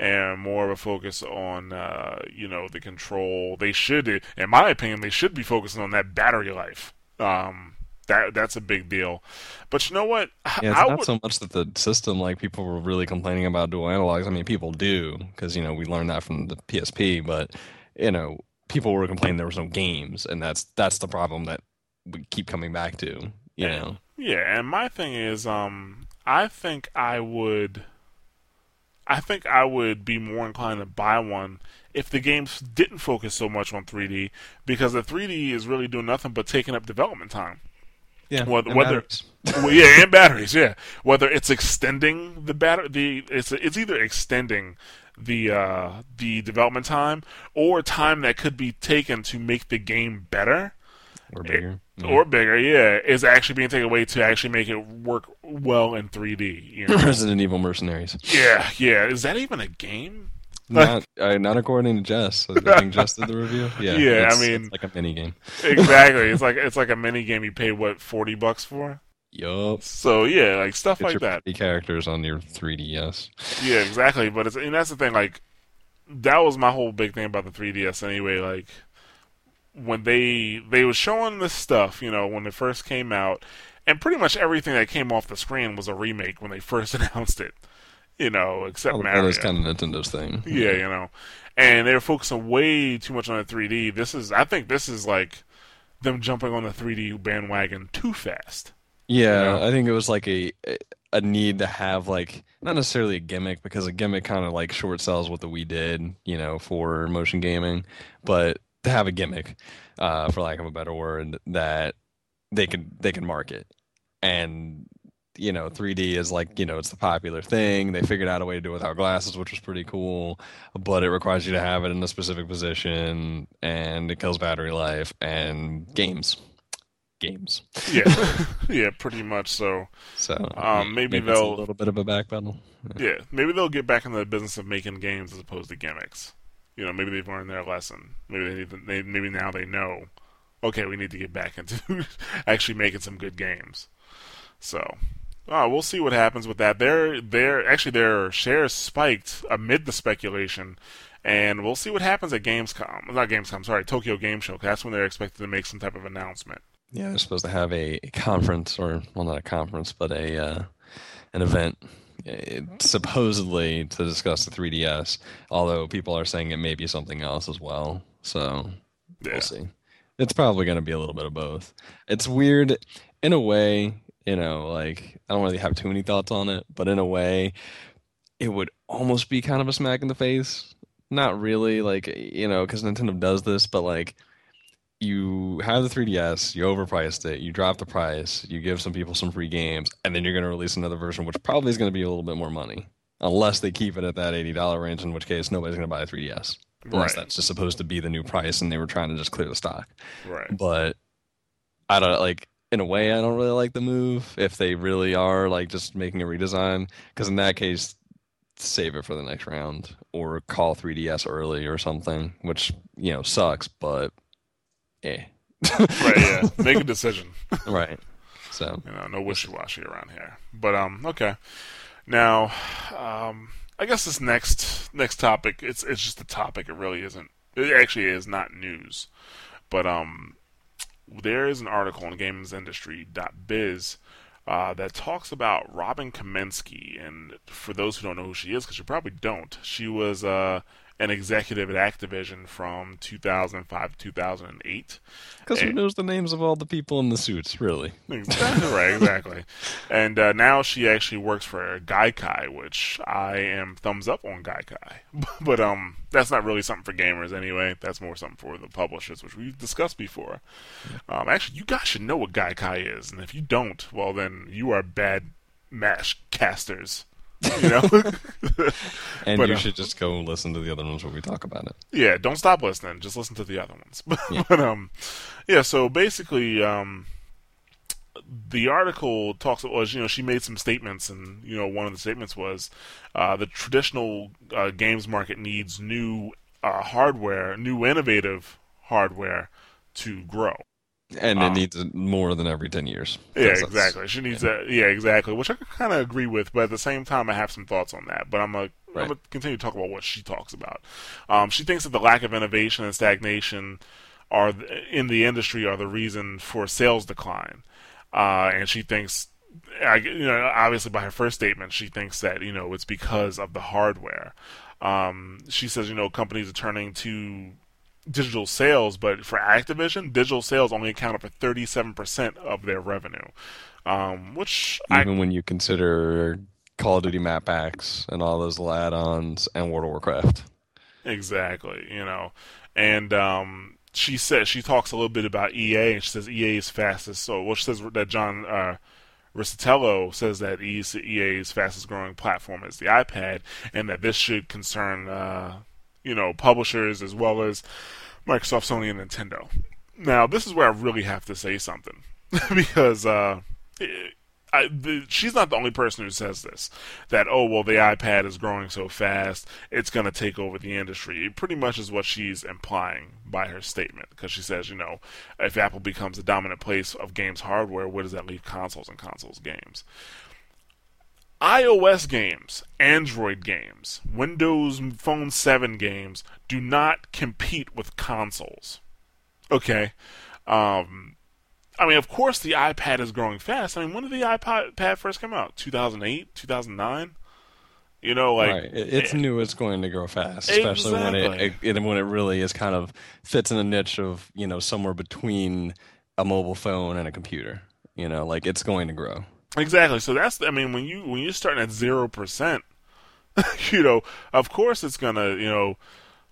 and more of a focus on uh, you know the control. They should, in my opinion, they should be focusing on that battery life. Um, that that's a big deal. But you know what? Yeah, it's I not would- so much that the system, like people were really complaining about dual analogs. I mean, people do because you know we learned that from the PSP, but you know people were complaining there was no games, and that's that's the problem that we keep coming back to. You know, Yeah, and my thing is, um, I think I would, I think I would be more inclined to buy one if the games didn't focus so much on 3D, because the 3D is really doing nothing but taking up development time. Yeah. Whether- and whether- well, yeah, and batteries, yeah. Whether it's extending the battery, the it's it's either extending the uh, the development time or time that could be taken to make the game better or bigger. Yeah. or bigger, yeah, is actually being taken away to actually make it work well in 3D. You know? Resident Evil Mercenaries. yeah, yeah. Is that even a game? Not uh, not according to Jess. I think Jess did the review. Yeah, Yeah, I mean- it's like a mini game. exactly. It's like it's like a mini game you pay what forty bucks for. Yup. So yeah, like stuff like your that. characters on your 3DS. Yeah, exactly. But it's and that's the thing. Like that was my whole big thing about the 3ds anyway. Like when they they was showing this stuff, you know, when it first came out, and pretty much everything that came off the screen was a remake when they first announced it. You know, except Mario. that is kind of Nintendo's thing. Yeah, you know, and they were focusing way too much on the 3D. This is, I think, this is like them jumping on the 3D bandwagon too fast. Yeah, Yeah. I think it was like a a need to have like not necessarily a gimmick because a gimmick kind of like short sells what the Wii did, you know, for motion gaming, but to have a gimmick, uh, for lack of a better word, that they could they can market, and you know, 3D is like you know it's the popular thing. They figured out a way to do it without glasses, which was pretty cool, but it requires you to have it in a specific position, and it kills battery life and games, games. Yeah, yeah, pretty much so. So Um, maybe it's they'll- a little bit of a back pedal. Yeah, maybe they'll get back into the business of making games as opposed to gimmicks. You know, maybe they've learned their lesson. Maybe they, they maybe now they know. Okay, we need to get back into actually making some good games. So, uh, we'll see what happens with that. Their their actually their shares spiked amid the speculation, and we'll see what happens at Gamescom. Not Gamescom, sorry, Tokyo Game Show. 'cause that's when they're expected to make some type of announcement. Yeah, they're supposed to have a, conference, or well, not a conference, but a uh, an event, eh, supposedly to discuss the 3DS. Although people are saying it may be something else as well. So Yeah. we'll see. It's probably going to be a little bit of both. It's weird in a way, you know, like I don't really have too many thoughts on it, but in a way, it would almost be kind of a smack in the face. Not really, like, you know, because Nintendo does this, but like, you have the 3DS, you overpriced it, you drop the price, you give some people some free games, and then you're going to release another version, which probably is going to be a little bit more money, unless they keep it at that $80 range, in which case nobody's going to buy a 3DS. Unless Right. that's just supposed to be the new price and they were trying to just clear the stock. Right. But I don't like, in a way, I don't really like the move if they really are like just making a redesign, because in that case, save it for the next round or call 3DS early or something, which, you know, sucks, but eh. Right. Yeah. Make a decision. Right. So, You know, no wishy washy around here. But um, okay. Now, um, I guess this next next topic it's it's just a topic. It really isn't. It actually is not news. But um, there is an article on GamesIndustry.biz uh, that talks about Robin Kaminsky. And for those who don't know who she is, because you probably don't, she was uh, an executive at Activision from 2005 to 2008. because who knows the names of all the people in the suits, really? Exactly, right, exactly. And uh, now she actually works for Gaikai, which I am thumbs up on Gaikai. but um, that's not really something for gamers anyway. That's more something for the publishers, which we've discussed before. Um, actually, you guys should know what Gaikai is, and if you don't, well, then you are bad mash casters. You know? And But, you uh, should just go listen to the other ones when we talk about it. Yeah, don't stop listening. Just listen to the other ones. Yeah. but um, yeah. So basically, um, the article talks was you know she made some statements, and you know one of the statements was uh, the traditional uh, games market needs new uh, hardware, new innovative hardware to grow. And Ah. it needs it more than every 10 years. yeah exactly. She needs that. Yeah, exactly. Which I kind of agree with, but at the same time, I have some thoughts on that. But I'm gonna, I'm gonna continue to talk about what she talks about. Um, she thinks that the lack of innovation and stagnation are th- in the industry are the reason for sales decline, uh, and she thinks. I, you know, obviously by her first statement, she thinks that you know it's because of the hardware. Um, she says you know companies are turning to digital sales, but for Activision, digital sales only accounted for 37% of their revenue. Um, which I, Even when you consider Call of Duty map packs and all those little add-ons and World of Warcraft. exactly, you know, and um, she says she talks a little bit about EA, and she says EA is fastest. So, well, she says that John uh, says that EA's fastest growing platform is the iPad, and that this should concern, uh, you know, publishers as well as Microsoft, Sony, and Nintendo. Now, this is where I really have to say something because uh, I, the, she's not the only person who says this. That oh well, the iPad is growing so fast, it's going to take over the industry. It pretty much is what she's implying by her statement because she says, you know, if Apple becomes the dominant place of games hardware, where does that leave consoles and consoles games? iOS games, Android games, Windows Phone 7 games do not compete with consoles. Okay. Um, I mean, of course, the iPad is growing fast. I mean, when did the iPad first come out? 2008, 2009. You know, like right. It- It's new. It's going to grow fast, especially when it, it when it really is kind of fits in a niche of you know somewhere between a mobile phone and a computer. You know, like it's going to grow. Exactly. So that's I mean when you when you're starting at zero percent, you know, of course it's gonna you know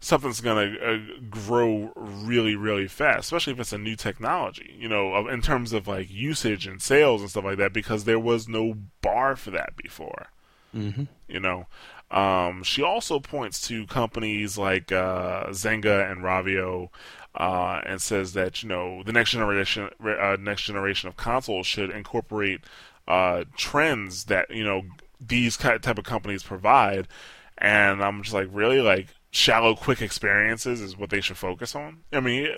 something's gonna uh, grow really really fast, especially if it's a new technology. You know, in terms of like usage and sales and stuff like that, because there was no bar for that before. Mm-hmm. You know, um, she also points to companies like uh, Zynga and Rovio, uh, and says that you know the next generation uh, next generation of consoles should incorporate uh, trends that you know these type of companies provide. And I'm just like, really, like shallow, quick experiences is what they should focus on. I mean,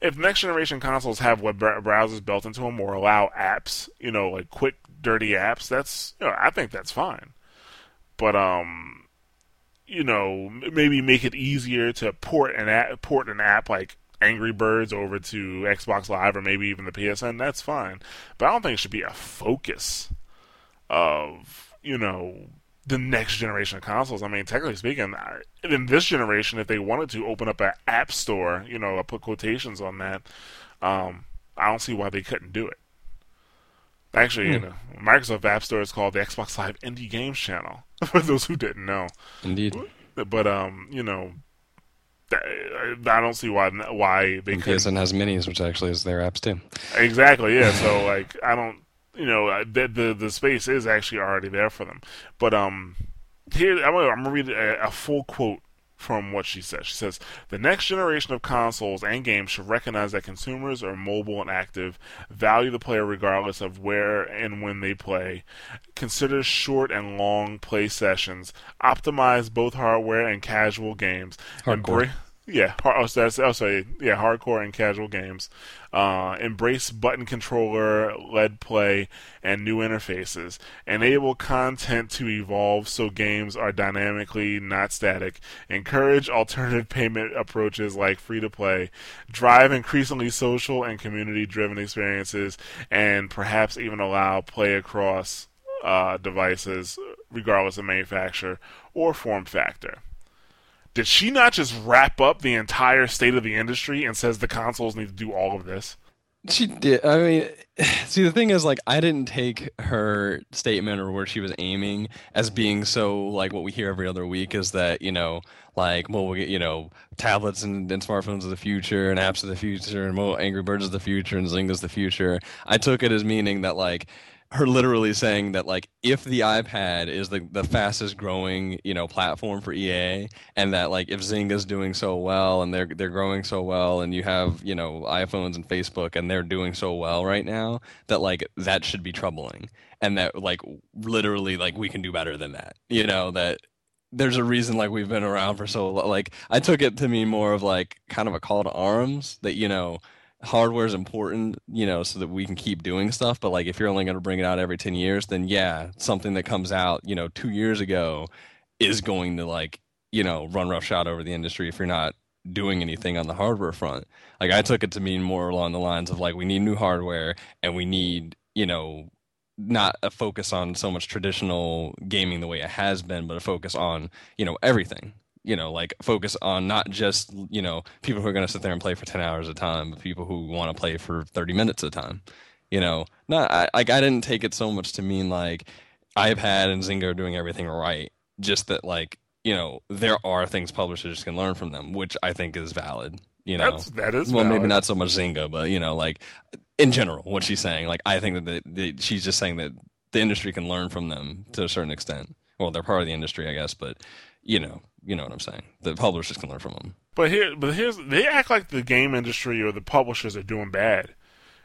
if next generation consoles have web browsers built into them or allow apps, you know, like quick, dirty apps, that's you know, I think that's fine but um you know maybe make it easier to port an app, port an app like Angry Birds over to Xbox Live or maybe even the PSN that's fine but I don't think it should be a focus of you know the next generation of consoles I mean technically speaking in this generation if they wanted to open up an app store you know I put quotations on that um I don't see why they couldn't do it Actually, you know, Microsoft App Store is called the Xbox Live Indie Games Channel. For those who didn't know, Indeed. but um, you know, I don't see why why they And could PSN has minis, which actually is their apps too. exactly yeah. So like I don't you know the the the space is actually already there for them. But um here I'm gonna, I'm gonna read a, a full quote from what she says. She says, The next generation of consoles and games should recognize that consumers are mobile and active, value the player regardless of where and when they play, consider short and long play sessions, optimize both hardware and casual games, Hardcore. embra- yeah, hard, that's, oh, sorry, yeah, hardcore and casual games. Uh, embrace button controller, LED play, and new interfaces. Enable content to evolve so games are dynamically not static. Encourage alternative payment approaches like free to play. Drive increasingly social and community driven experiences, and perhaps even allow play across uh, devices, regardless of manufacturer or form factor did she not just wrap up the entire state of the industry and says the consoles need to do all of this? She did. I mean, see, the thing is, like, I didn't take her statement or where she was aiming as being so like what we hear every other week is that you know, like, well, we get you know, tablets and, and smartphones of the future and apps of the future and well, Angry Birds of the future and Zynga's the future. I took it as meaning that like her literally saying that like if the iPad is the, the fastest growing you know platform for EA and that like if Zynga's doing so well and they're they're growing so well and you have you know iPhones and Facebook and they're doing so well right now that like that should be troubling. And that like literally like we can do better than that. You know that there's a reason like we've been around for so long like I took it to mean more of like kind of a call to arms that you know hardware is important, you know, so that we can keep doing stuff. But like, if you're only going to bring it out every 10 years, then yeah, something that comes out, you know, two years ago is going to like, you know, run roughshod over the industry if you're not doing anything on the hardware front. Like, I took it to mean more along the lines of like, we need new hardware and we need, you know, not a focus on so much traditional gaming the way it has been, but a focus on, you know, everything you know, like focus on not just, you know, people who are going to sit there and play for 10 hours at a time, but people who want to play for 30 minutes at a time. You know, not I, like I didn't take it so much to mean like iPad and Zynga are doing everything right, just that like, you know, there are things publishers can learn from them, which I think is valid. You know, That's, that is well, maybe not so much Zynga, but you know, like in general, what she's saying, like I think that the, the, she's just saying that the industry can learn from them to a certain extent. Well, they're part of the industry, I guess, but you know, you know what I'm saying. The publishers can learn from them. But here, but here's they act like the game industry or the publishers are doing bad.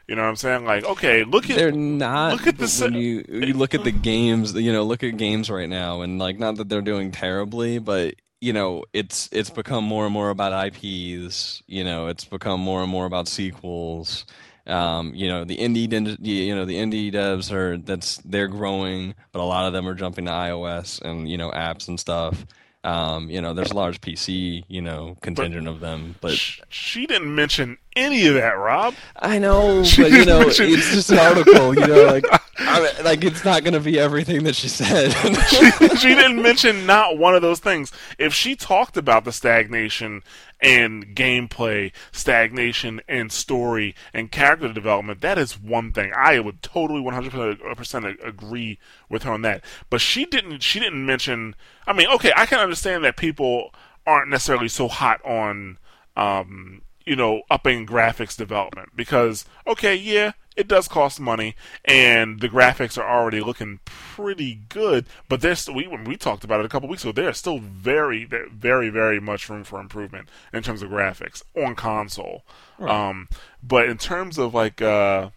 You know what I'm saying? Like, okay, look at They're not. look at the when you you look at the games, you know, look at games right now, and like not that they're doing terribly, but you know, it's it's become more and more about IPs. You know, it's become more and more about sequels. Um, you know, the indie, you know, the indie devs are that's they're growing, but a lot of them are jumping to iOS and you know apps and stuff. Um, you know, there's a large PC, you know, contingent of them, but she didn't mention any of that, Rob. I know, She but you know, it's just an article. You know, like I like it's not going to be everything that she said. she didn't mention not one of those things. If she talked about the stagnation and gameplay, stagnation and story and character development, that is one thing. I would totally 100% agree with her on that. But she didn't she didn't mention I mean, okay, I can understand that people aren't necessarily so hot on um, you know, upping graphics development because okay, yeah, it does cost money, and the graphics are already looking pretty good. But there's we when we talked about it a couple weeks ago, there's still very, very, very much room for improvement in terms of graphics on console. Um, but in terms of like uh,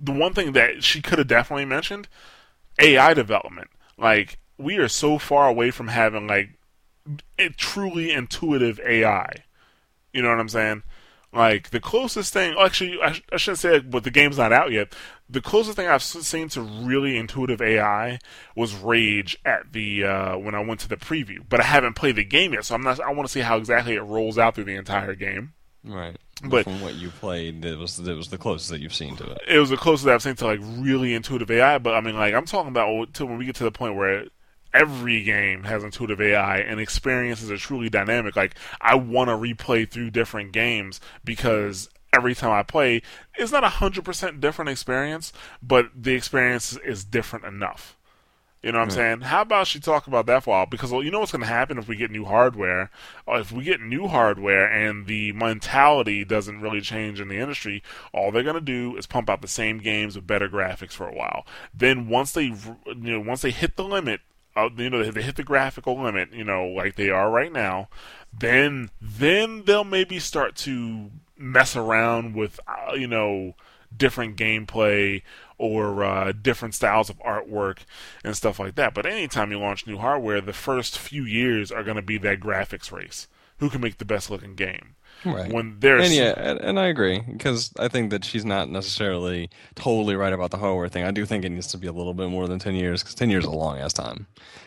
the one thing that she could have definitely mentioned, AI development. Like we are so far away from having like a truly intuitive AI. You know what I'm saying? Like the closest thing, actually, I, sh- I shouldn't say it, but the game's not out yet. The closest thing I've seen to really intuitive AI was Rage at the uh, when I went to the preview, but I haven't played the game yet, so I'm not. I want to see how exactly it rolls out through the entire game. right. But- from what you played, it was it was the closest that you've seen to it. It was the closest I've seen to like really intuitive AI, but I mean, like I'm talking about to when we get to the point where every game has intuitive AI and experiences are truly dynamic. Like I want to replay through different games because every time I play, it's not a hundred percent different experience, but the experience is different enough. You know what I'm saying? How about she talk about that for a while? Because well, you know what's going to happen if we get new hardware? Uh, if we get new hardware and the mentality doesn't really change in the industry, all they're going to do is pump out the same games with better graphics for a while. Then once they, you know, once they hit the limit, uh, you know, they hit the graphical limit, you know, like they are right now, then then they'll maybe start to mess around with, uh, you know, different gameplay or uh, different styles of artwork and stuff like that. But anytime you launch new hardware, the first few years are going to be that graphics race. Who can make the best looking game? Right. When there's and yeah, and, and I agree because I think that she's not necessarily totally right about the hardware thing. I do think it needs to be a little bit more than ten years because ten years is a long ass time.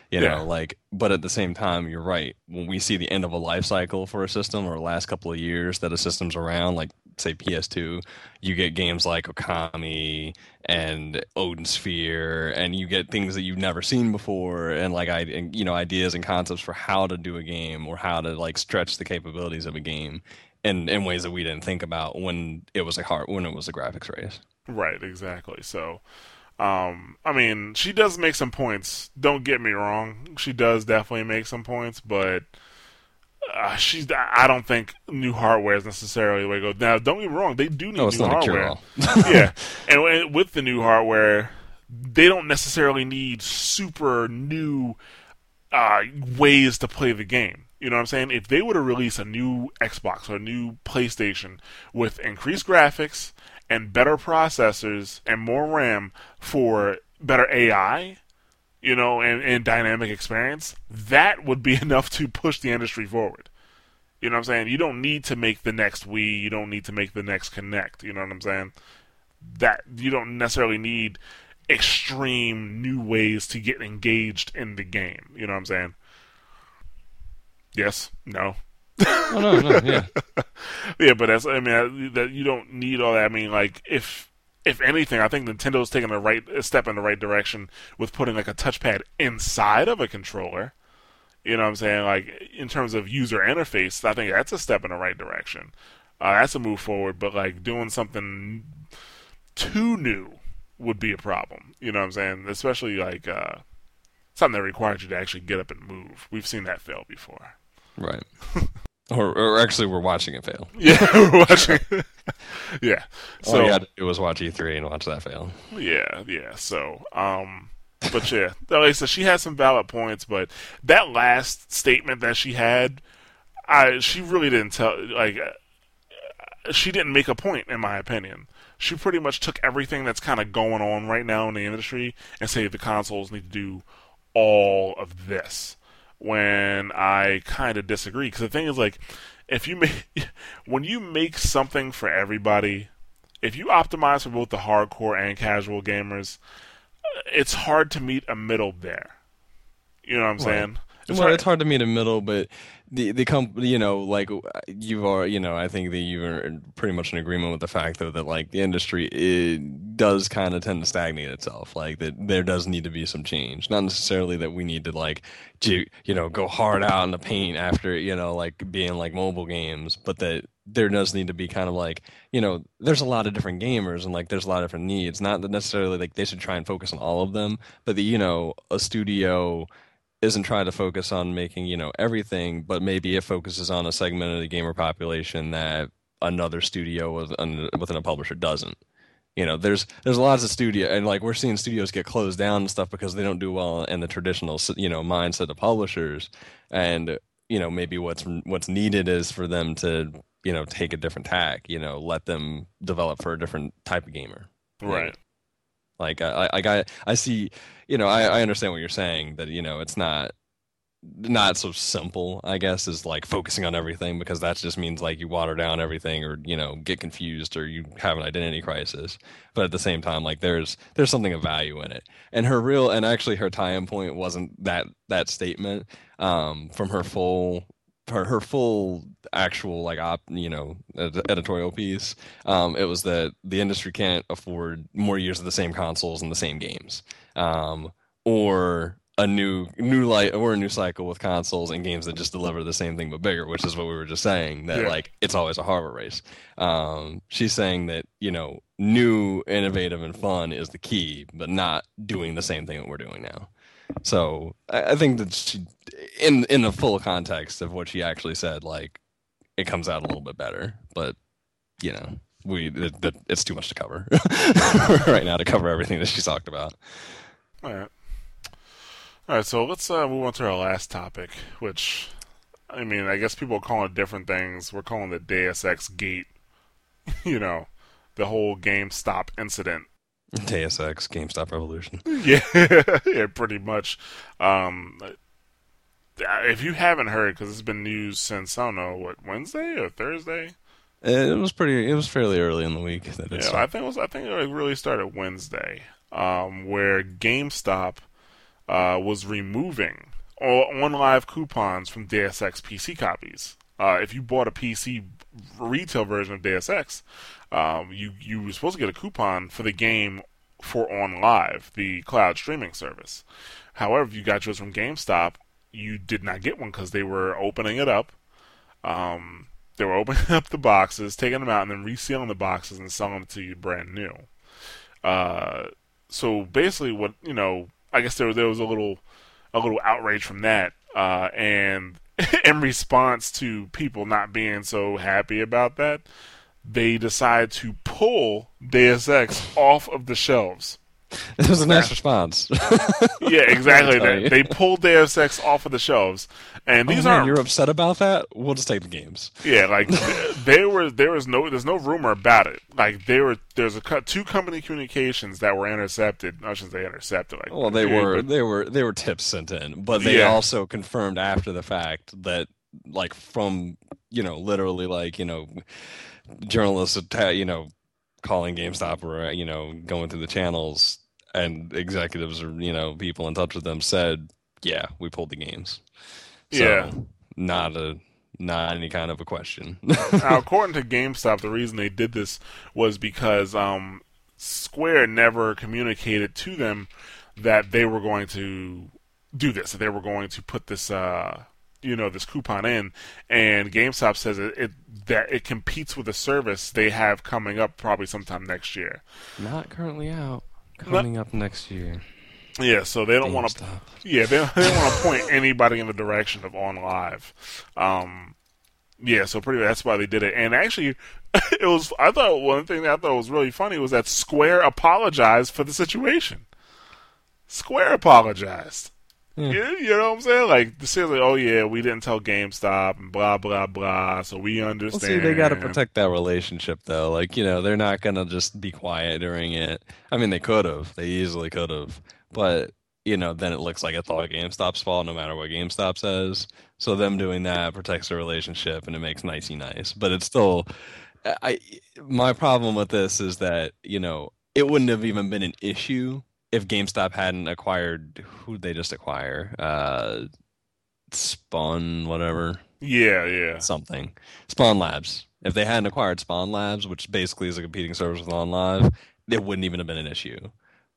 You know, Yeah. like, but at the same time, you're right. When we see the end of a life cycle for a system or last couple of years that a system's around, like say PS2, you get games like Okami and Odin Sphere, and you get things that you've never seen before, and like I, and, you know, ideas and concepts for how to do a game or how to like stretch the capabilities of a game in in ways that we didn't think about when it was a hard when it was a graphics race. Right, exactly. So, um, I mean, she does make some points. Don't get me wrong; she does definitely make some points, but uh, she's. I don't think new hardware is necessarily the way to go. Now, don't get me wrong; they do need No, it's new not hardware. yeah, and w- with the new hardware, they don't necessarily need super new uh, ways to play the game. You know what I'm saying? If they were to release a new Xbox or a new PlayStation with increased graphics and better processors and more RAM for better AI, you know, and, and dynamic experience, that would be enough to push the industry forward. You know what I'm saying? You don't need to make the next Wii. You don't need to make the next Kinect. You know what I'm saying? That you don't necessarily need extreme new ways to get engaged in the game. You know what I'm saying? Yes. No. oh no, no, yeah, Yeah, but that's. I mean, I- that you don't need all that. I mean, like if if anything, I think Nintendo's taking a right a step in the right direction with putting like a touchpad inside of a controller. You know what I'm saying? Like in terms of user interface, I think that's a step in the right direction. Uh, that's a move forward. But like doing something too new would be a problem. You know what I'm saying? Especially like uh, something that requires you to actually get up and move. We've seen that fail before. right. Or, or actually, we're watching it fail. Yeah, we're watching. yeah. All So you had to do was watch E3 and watch that fail. Yeah, yeah. So, um, but yeah, like I said, she had some valid points, but that last statement that she had, I she really didn't tell. Like, uh, she didn't make a point, in my opinion. She pretty much took everything that's kind of going on right now in the industry and say the consoles need to do all of this. When I kind of disagree, because the thing is, like, if you make when you make something for everybody, if you optimize for both the hardcore and casual gamers, it's hard to meet a middle there. You know what I'm saying? It's well, hard- it's hard to meet a middle, but the the comp, you know, like uh, you are, you know, I think that you're pretty much in agreement with the fact though that like the industry it does kind of tend to stagnate itself. Like that there does need to be some change. Not necessarily that we need to like, ju- you know, go hard out in the paint after you know like being like mobile games, but that there does need to be kind of like you know there's a lot of different gamers and like there's a lot of different needs. Not necessarily like they should try and focus on all of them, but the you know a studio isn't trying to focus on making you know everything, but maybe it focuses on a segment of the gamer population that another studio with, within a publisher doesn't. You know, there's there's lots of studio and like we're seeing studios get closed down and stuff because they don't do well in the traditional you know mindset of publishers, and you know maybe what's what's needed is for them to you know take a different tack. You know, let them develop for a different type of gamer. right. Like I, I, I, I see, you know, I, I understand what you're saying that you know it's not not so simple, I guess, is like focusing on everything because that just means like you water down everything or you know get confused or you have an identity crisis. But at the same time, like there's there's something of value in it. And her real and actually her tie-in point wasn't that that statement um, from her full her, her full actual like op you know ed- editorial piece um, it was that the industry can't afford more years of the same consoles and the same games. Um, or a new new light or a new cycle with consoles and games that just deliver the same thing but bigger which is what we were just saying that Yeah. like it's always a hardware race. Um, she's saying that you know new innovative and fun is the key but not doing the same thing that we're doing now So I, I think that she, in in the full context of what she actually said, like it comes out a little bit better. But you know, we it, it, it's too much to cover right now to cover everything that she's talked about. All right. All right, so let's uh, move on to our last topic, which, I mean, I guess people are calling it different things. We're calling it Deus Ex Gate. you know, the whole GameStop incident. Deus Ex, GameStop Revolution. Yeah, yeah, pretty much. Um, if you haven't heard, because it's been news since I don't know what Wednesday or Thursday. It was pretty. It was fairly early in the week that it Yeah, I think it was. I think it really started Wednesday, um, where GameStop uh, was removing OnLive coupons from Deus Ex PC copies. Uh, if you bought a PC retail version of Deus Ex, um, you you were supposed to get a coupon for the game for OnLive, the cloud streaming service. However, if you got yours from GameStop, you did not get one because they were opening it up. Um, they were opening up the boxes, taking them out, and then resealing the boxes and selling them to you brand new. Uh, so basically, what you know, I guess there there was a little a little outrage from that, uh, and in response to people not being so happy about that, they decide to pull Deus Ex off of the shelves. It was a nice response. yeah, exactly. That. They pulled Deus Ex off of the shelves, and oh, these oh, man, aren't. You're upset about that? We'll just take the games. Yeah, like there were there was no there's no rumor about it. Like there were there's a two company communications that were intercepted. I shouldn't say intercepted. Like well, they were but, they were they were tips sent in, but they yeah. also confirmed after the fact that like from you know literally like you know journalists you know calling GameStop or you know going through the channels and executives or you know people in touch with them said, yeah, we pulled the games. So, yeah, not a not any kind of a question. now, according to GameStop, the reason they did this was because um, Square never communicated to them that they were going to do this, that they were going to put this, uh, you know, this coupon in. And GameStop says it, it that it competes with a service they have coming up probably sometime next year. Not currently out. Coming up next year. Yeah, so they don't want to. Yeah, they, they don't want to point anybody in the direction of OnLive. Um, yeah, so pretty. That's why they did it. And actually, it was. I thought one thing that I thought was really funny was that Square apologized for the situation. Square apologized. Yeah. You, know what I'm saying? Like, seriously, oh yeah, we didn't tell GameStop and blah blah blah, so we understand. Well, see, they got to protect that relationship though. Like, you know, they're not gonna just be quiet during it. I mean, they could have, they easily could have, but you know, then it looks like it's all GameStop's fault, no matter what GameStop says. So them doing that protects the relationship and it makes nicey nice. But it's still, I my problem with this is that you know it wouldn't have even been an issue if GameStop hadn't acquired who they just acquire, uh, Spawn whatever. Yeah, yeah. Something. Spawn Labs. If they hadn't acquired Spawn Labs, which basically is a competing service with OnLive, it wouldn't even have been an issue.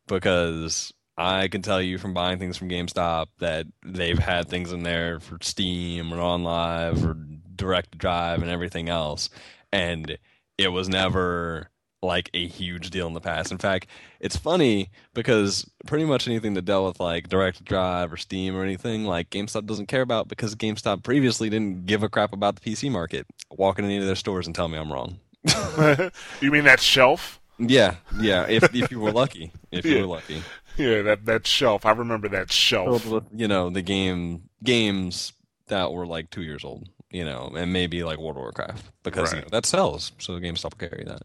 Because I can tell you from buying things from GameStop that they've had things in there for Steam or OnLive or Direct Drive and everything else. And it was never like a huge deal in the past. In fact, it's funny because pretty much anything that dealt with like direct drive or Steam or anything like GameStop doesn't care about because GameStop previously didn't give a crap about the PC market. Walk into any of their stores and tell me I'm wrong. you mean that shelf? Yeah, yeah. If if you were lucky, if you were lucky. Yeah, that that shelf. I remember that shelf. With, you know the game games that were like two years old. You know, and maybe like World of Warcraft because right. you know, that sells, so GameStop will carry that.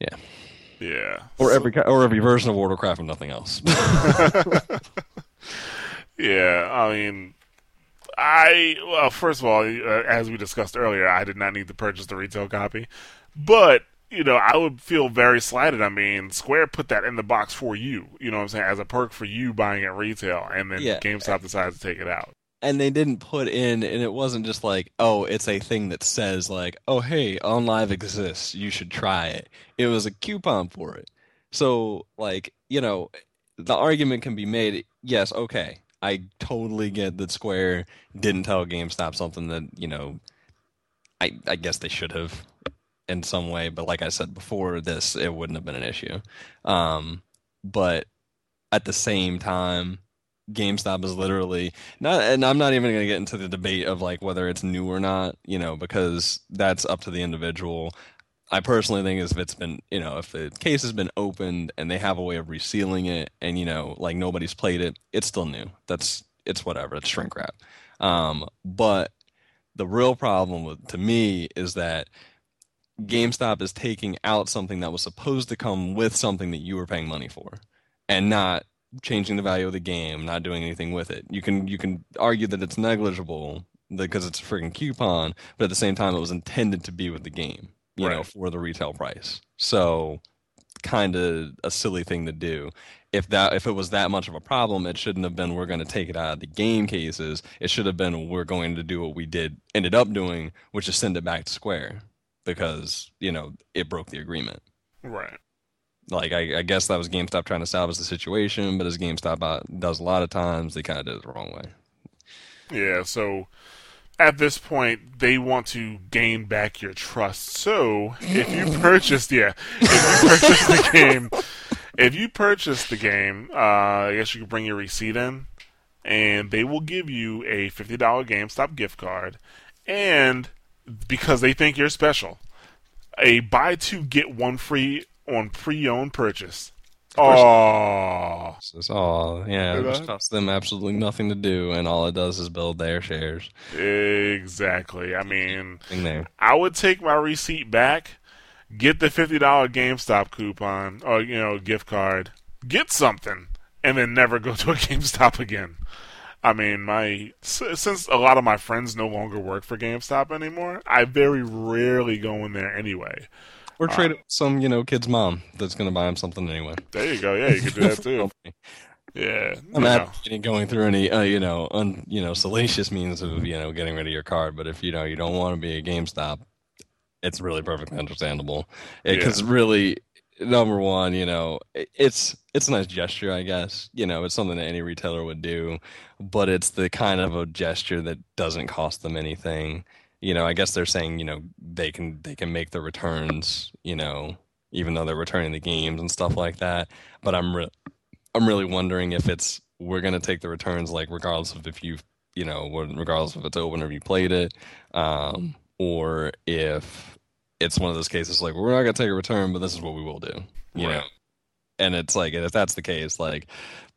Yeah. Yeah. Or so, every or every version of World of Warcraft and nothing else. yeah, I mean, I well, first of all, uh, as we discussed earlier, I did not need to purchase the retail copy, but you know, I would feel very slighted. I mean, Square put that in the box for you. You know what I'm saying? As a perk for you buying at retail, and then yeah. GameStop decides to take it out and they didn't put in and it wasn't just like oh it's a thing that says like oh hey OnLive exists you should try it. It was a coupon for it. So like you know the argument can be made yes okay i totally get that square didn't tell gamestop something that you know i i guess they should have in some way but like i said before this it wouldn't have been an issue. Um but at the same time GameStop is literally not, and I'm not even going to get into the debate of like whether it's new or not, you know, because that's up to the individual. I personally think is if it's been, you know, if the case has been opened and they have a way of resealing it and, you know, like nobody's played it, it's still new. That's, it's whatever. It's shrink wrap. Um, but the real problem with, to me is that GameStop is taking out something that was supposed to come with something that you were paying money for and not changing the value of the game, not doing anything with it. You can you can argue that it's negligible because it's a freaking coupon, but at the same time it was intended to be with the game, you right. know, for the retail price. So kind of a silly thing to do. If that if it was that much of a problem, it shouldn't have been we're going to take it out of the game cases. It should have been we're going to do what we did ended up doing, which is send it back to Square because you know it broke the agreement. Right. Like I, I guess that was GameStop trying to salvage the situation, but as GameStop uh, does a lot of times, they kind of did it the wrong way. Yeah. So at this point, they want to gain back your trust. So if you purchased, yeah, if you purchased the game, if you purchased the game, uh, I guess you could bring your receipt in, and they will give you a fifty dollar GameStop gift card, and because they think you're special. A buy two get one free on pre-owned purchase. Oh, yeah, it costs them absolutely nothing to do, and all it does is build their shares. Exactly. I mean, I would take my receipt back, get the fifty dollar GameStop coupon or you know gift card, get something, and then never go to a GameStop again. I mean, my since a lot of my friends no longer work for GameStop anymore, I very rarely go in there anyway. Or trade uh, some, you know, kid's mom that's going to buy him something anyway. There you go. Yeah, you could do that too. yeah, I'm not going through any, uh, you know, un, you know, salacious means of, you know, getting rid of your card. But if you know you don't want to be a GameStop, it's really perfectly understandable. Because yeah. really, number one, you know, it's it's a nice gesture, I guess. You know, it's something that any retailer would do, but it's the kind of a gesture that doesn't cost them anything. You know, I guess they're saying, you know, they can they can make the returns, you know, even though they're returning the games and stuff like that. But I'm re- I'm really wondering if it's we're gonna take the returns like regardless of if you've you know regardless if it's open or you played it, um, or if it's one of those cases like we're not gonna take a return, but this is what we will do. You right. know, and it's like if that's the case, like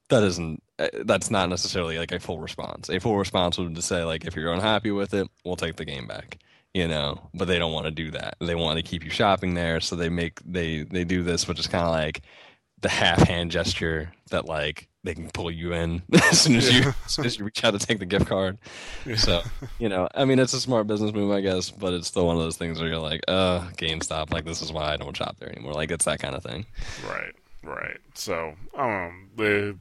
that isn't that's not necessarily like a full response. A full response would to say like if you're unhappy with it, we'll take the game back. You know, but they don't want to do that. They want to keep you shopping there, so they make they they do this, which is kind of like the half hand gesture that like they can pull you in as soon as you as soon as you reach out to take the gift card. Yeah. So you know, I mean, it's a smart business move, I guess, but it's still one of those things where you're like, uh, GameStop, like this is why I don't shop there anymore. Like it's that kind of thing. Right, right. So um, the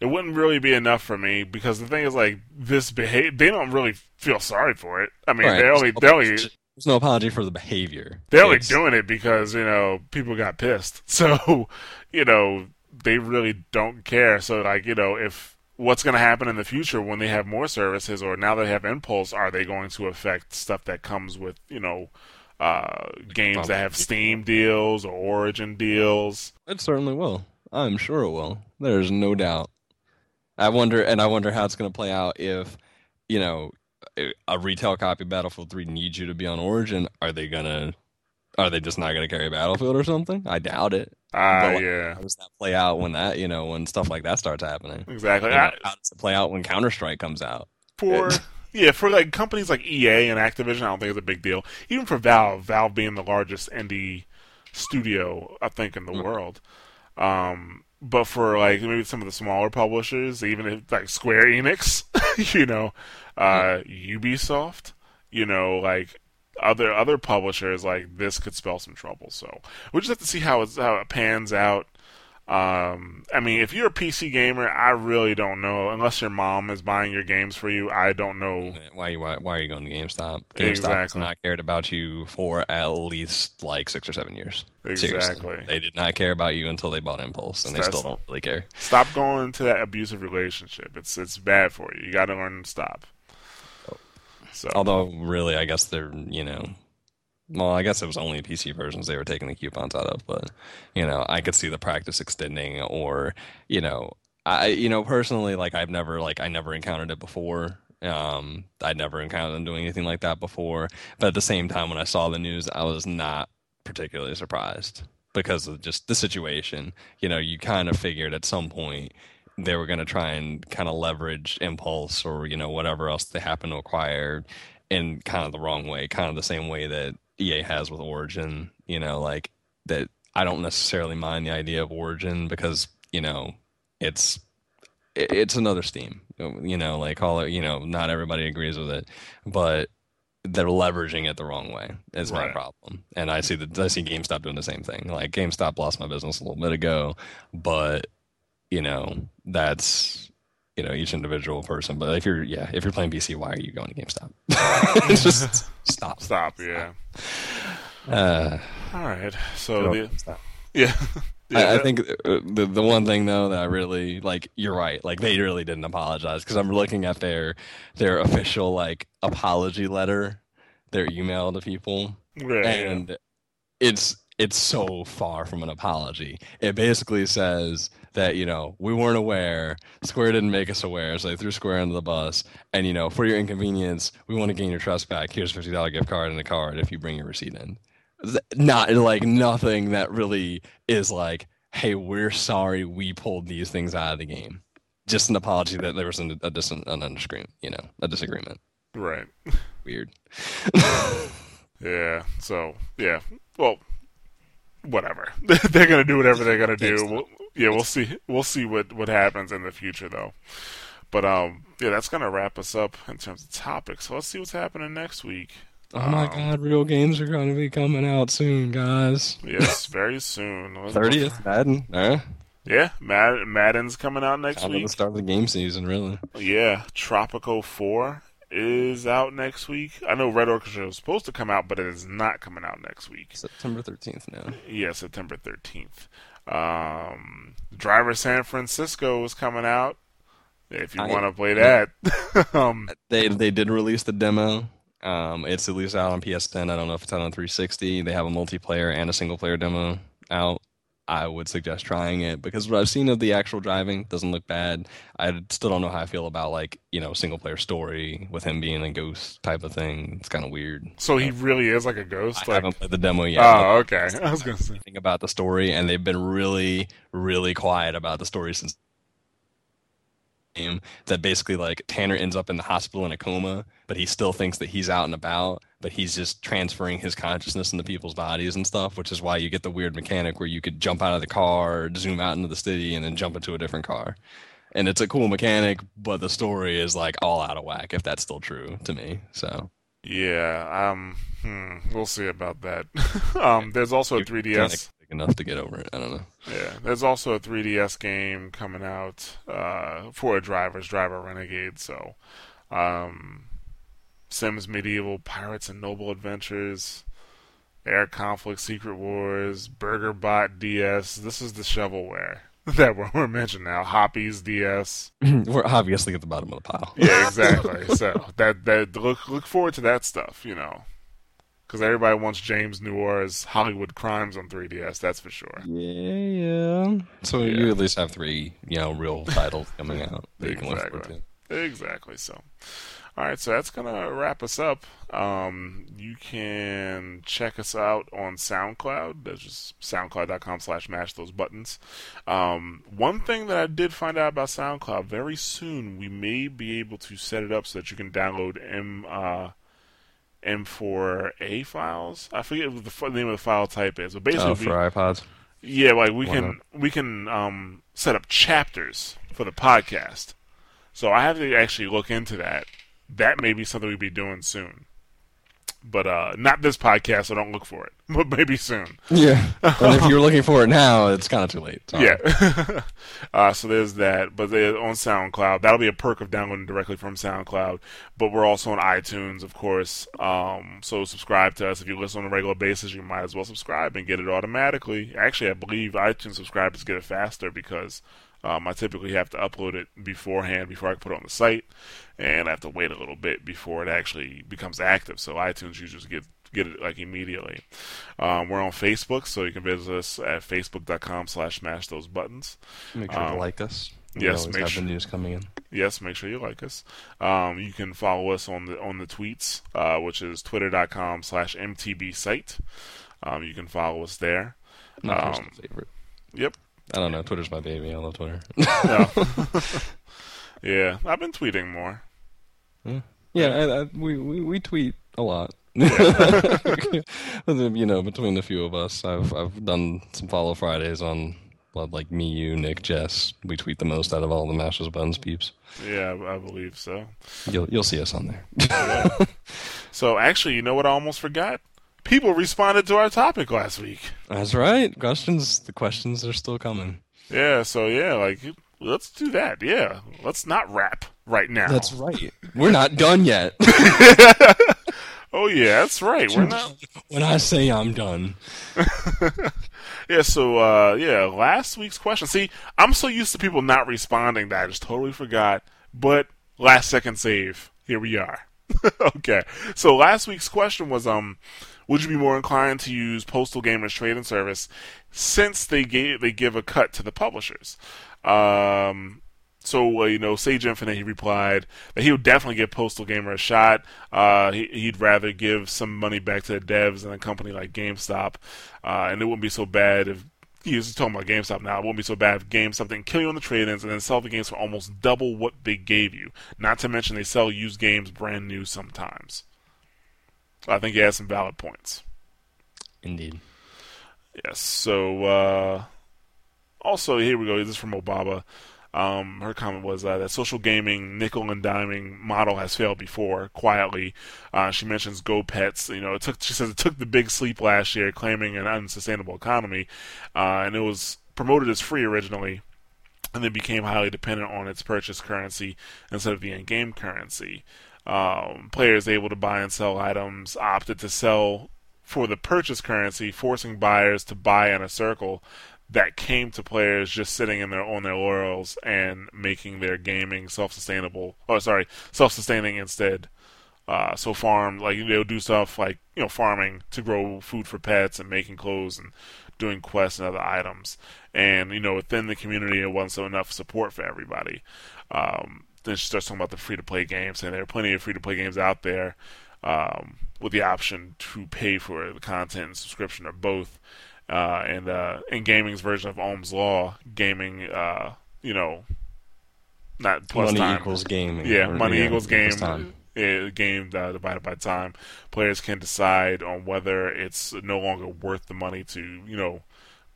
it wouldn't really be enough for me because the thing is like this behavior they don't really feel sorry for it. I mean, right. they only they only there's no apology for the behavior. They're only doing it because you know people got pissed. So you know they really don't care. So like you know if what's going to happen in the future when they have more services or now they have impulse are they going to affect stuff that comes with you know uh, games that have steam deals or origin deals it certainly will i'm sure it will there's no doubt i wonder and i wonder how it's going to play out if you know a retail copy of battlefield 3 needs you to be on origin are they going to are they just not going to carry battlefield or something i doubt it Ah, uh, yeah. How does that play out when that you know when stuff like that starts happening? Exactly. I, how does it play out when Counter Strike comes out? For yeah, for like companies like EA and Activision, I don't think it's a big deal. Even for Valve, Valve being the largest indie studio, I think, in the mm-hmm. world. Um, but for like maybe some of the smaller publishers, even if, like Square Enix, you know, uh. Ubisoft, you know, like other other publishers like this could spell some trouble. So we just have to see how it how it pans out. Um, I mean, if you're a PC gamer, I really don't know. Unless your mom is buying your games for you, I don't know why you why, why are you going to GameStop. GameStop exactly. not cared about you for at least like six or seven years. Exactly. Seriously. They did not care about you until they bought Impulse, and they still don't really care. Stop going to that abusive relationship. It's it's bad for you. You got to learn to stop. So, although really, I guess they're you know, well, I guess it was only PC versions they were taking the coupons out of, but you know, I could see the practice extending, or you know, I, you know, personally, like I've never, like I never encountered it before. Um, I'd never encountered them doing anything like that before. But at the same time, when I saw the news, I was not particularly surprised because of just the situation. You know, you kind of figured at some point they were going to try and kind of leverage impulse or you know whatever else they happen to acquire in kind of the wrong way, kind of the same way that EA has with Origin. You know, like that. I don't necessarily mind the idea of Origin because you know it's it's another Steam. You know, like all. You know, not everybody agrees with it, but they're leveraging it the wrong way. Is my problem. And I see the I see GameStop doing the same thing. Like GameStop lost my business a little bit ago, but you know that's you know each individual person. But if you're yeah, if you're playing PC, why are you going to GameStop? Just stop. Stop. Yeah. Uh, All right. So the, GameStop. yeah. I, I think uh, the the one thing though that I really like, you're right. Like they really didn't apologize because I'm looking at their their official like apology letter, their email to people, yeah, yeah. and it's it's so far from an apology. It basically says that you know we weren't aware, Square didn't make us aware, so they threw Square under the bus, and you know for your inconvenience, we want to gain your trust back. Here's a fifty dollar gift card and a card if you bring your receipt in. Not like nothing that really is like, hey, we're sorry we pulled these things out of the game. Just an apology that there was an, a dis- an disagreement, you know, a disagreement. Right. Weird. Yeah. So yeah. Well, whatever. they're gonna do whatever they're gonna do. GameStop. We'll, yeah, we'll see. We'll see what what happens in the future, though. But um, yeah, that's gonna wrap us up in terms of topics. So let's see what's happening next week. Oh my Um, God, real games are going to be coming out soon, guys. Yes, very soon. 30th, Madden. Eh? Yeah, Mad- Madden's coming out next Kind of week. the start of the game season, really. Yeah, Tropico 4 is out next week. I know Red Orchestra is supposed to come out, but it is not coming out next week. September 13th now. Yeah, September 13th. Um, Driver San Francisco is coming out. If you want to play that. um, They they did release the demo. Um, it's at least out on PSN. I don't know if it's out on 360. They have a multiplayer and a single player demo out. I would suggest trying it because what I've seen of the actual driving doesn't look bad. I still don't know how I feel about like you know single player story with him being a ghost type of thing. It's kind of weird. so he really is like a ghost? Like, haven't played the demo yet. oh, okay. I was going to say. anything about the story, and they've been really, really quiet about the story since game. That basically like Tanner ends up in the hospital in a coma, but he still thinks that he's out and about, but he's just transferring his consciousness into people's bodies and stuff, which is why you get the weird mechanic where you could jump out of the car, zoom out into the city, and then jump into a different car. And it's a cool mechanic, but the story is like all out of whack, if that's still true to me. So Yeah, um, hmm, we'll see about that. um, there's also a 3DS. Enough to get over it. I don't know. Yeah, there's also a 3DS game coming out uh, for a drivers, Driver Renegade. So, um, Sims Medieval, Pirates and Noble Adventures, Air Conflict, Secret Wars, Burger Bot DS. This is the shovelware that we're, we're mentioning now. Hoppy's DS. We're obviously at the bottom of the pile. Yeah, exactly. so that that look look forward to that stuff. You know. Because everybody wants James Noir's Hollywood Crimes on 3DS, that's for sure. Yeah, yeah. So Yeah. you at least have three, you know, real titles coming out that you can look Exactly. to. Exactly. So, all right. So that's gonna wrap us up. Um, you can check us out on SoundCloud. That's just SoundCloud.com/slash Mash Those Buttons. Um, one thing that I did find out about SoundCloud very soon, we may be able to set it up so that you can download M uh, M4A files. I forget what the name of the file type is, but basically, Oh, we- for iPods. yeah, like we Why can we can um, set up chapters for the podcast. So I have to actually look into that. That may be something we'd be doing soon. But uh, not this podcast, so don't look for it. But maybe soon. Yeah. and if you're looking for it now, it's kind of too late. Sorry. Yeah. uh, so there's that. But they're on SoundCloud. That'll be a perk of downloading directly from SoundCloud. But we're also on iTunes, of course. Um, so subscribe to us. If you listen on a regular basis, you might as well subscribe and get it automatically. Actually, I believe iTunes subscribers get it faster because um, I typically have to upload it beforehand before I can put it on the site. And I have to wait a little bit before it actually becomes active. So iTunes users get get it like immediately. Um, we're on Facebook, so you can visit us at facebook.com slash Mash Those Buttons. Make sure to Um, like us. We Yes, always make have sure- the news coming in. Yes, make sure you like us. Um, you can follow us on the on the tweets, uh, which is twitter.com slash mtb site. Um, you can follow us there. My Um, personal favorite. Yep. I don't know. Twitter's my baby. I love Twitter. Yeah. yeah, I've been tweeting more. yeah, I, I, we, we we tweet a lot. you know, between the few of us, I've I've done some follow Fridays on well, like me, you, Nick, Jess. We tweet the most out of all the Masters Buns peeps. Yeah, I, believe so. You'll you'll see us on there. So actually, you know what I almost forgot? People responded to our topic last week. That's right. Questions. The questions are still coming. Yeah, so yeah, like let's do that. Yeah, let's not rap right now. That's right. We're not done yet. Oh yeah, that's right. We're not. when I say I'm done. Yeah, so uh yeah, last week's question. See, I'm so used to people not responding that I just totally forgot. But last second save. Here we are. okay. So last week's question was um would you be more inclined to use Postal Gamers trading service since they gave they give a cut to the publishers? Um so uh, you know, Sage Infinite, he replied that he would definitely give Postal Gamer a shot. Uh, he, he'd rather give some money back to the devs than a company like GameStop, uh, and it wouldn't be so bad if he was talking about GameStop now. It wouldn't be so bad if GameStop didn't kill you on the trade-ins and then sell the games for almost double what they gave you. Not to mention they sell used games brand new sometimes. I think he has some valid points. Indeed. Yes. So uh, also here we go. This is from Obaba. Um, her comment was uh, that social gaming nickel and diming model has failed before. Quietly, uh, she mentions Go Pets. You know, it took. She says it took the big sleep last year, claiming an unsustainable economy, uh, and it was promoted as free originally, and then became highly dependent on its purchase currency instead of the in-game currency. Um, players able to buy and sell items opted to sell for the purchase currency, forcing buyers to buy in a circle that came to players just sitting in their on their laurels and making their gaming self-sustainable. Oh, sorry, self-sustaining instead. Uh, so farm like they'll do stuff like you know farming to grow food for pets and making clothes and doing quests and other items. And you know within the community, it wasn't enough support for everybody. Um, then she starts talking about the free-to-play games, and there are plenty of free-to-play games out there um, with the option to pay for the content and subscription or both. Uh, and uh, in gaming's version of Ohm's law, gaming, uh, you know, not plus money time. equals gaming. Yeah, or, money know, equals game. game uh, divided by time. Players can decide on whether it's no longer worth the money to, you know,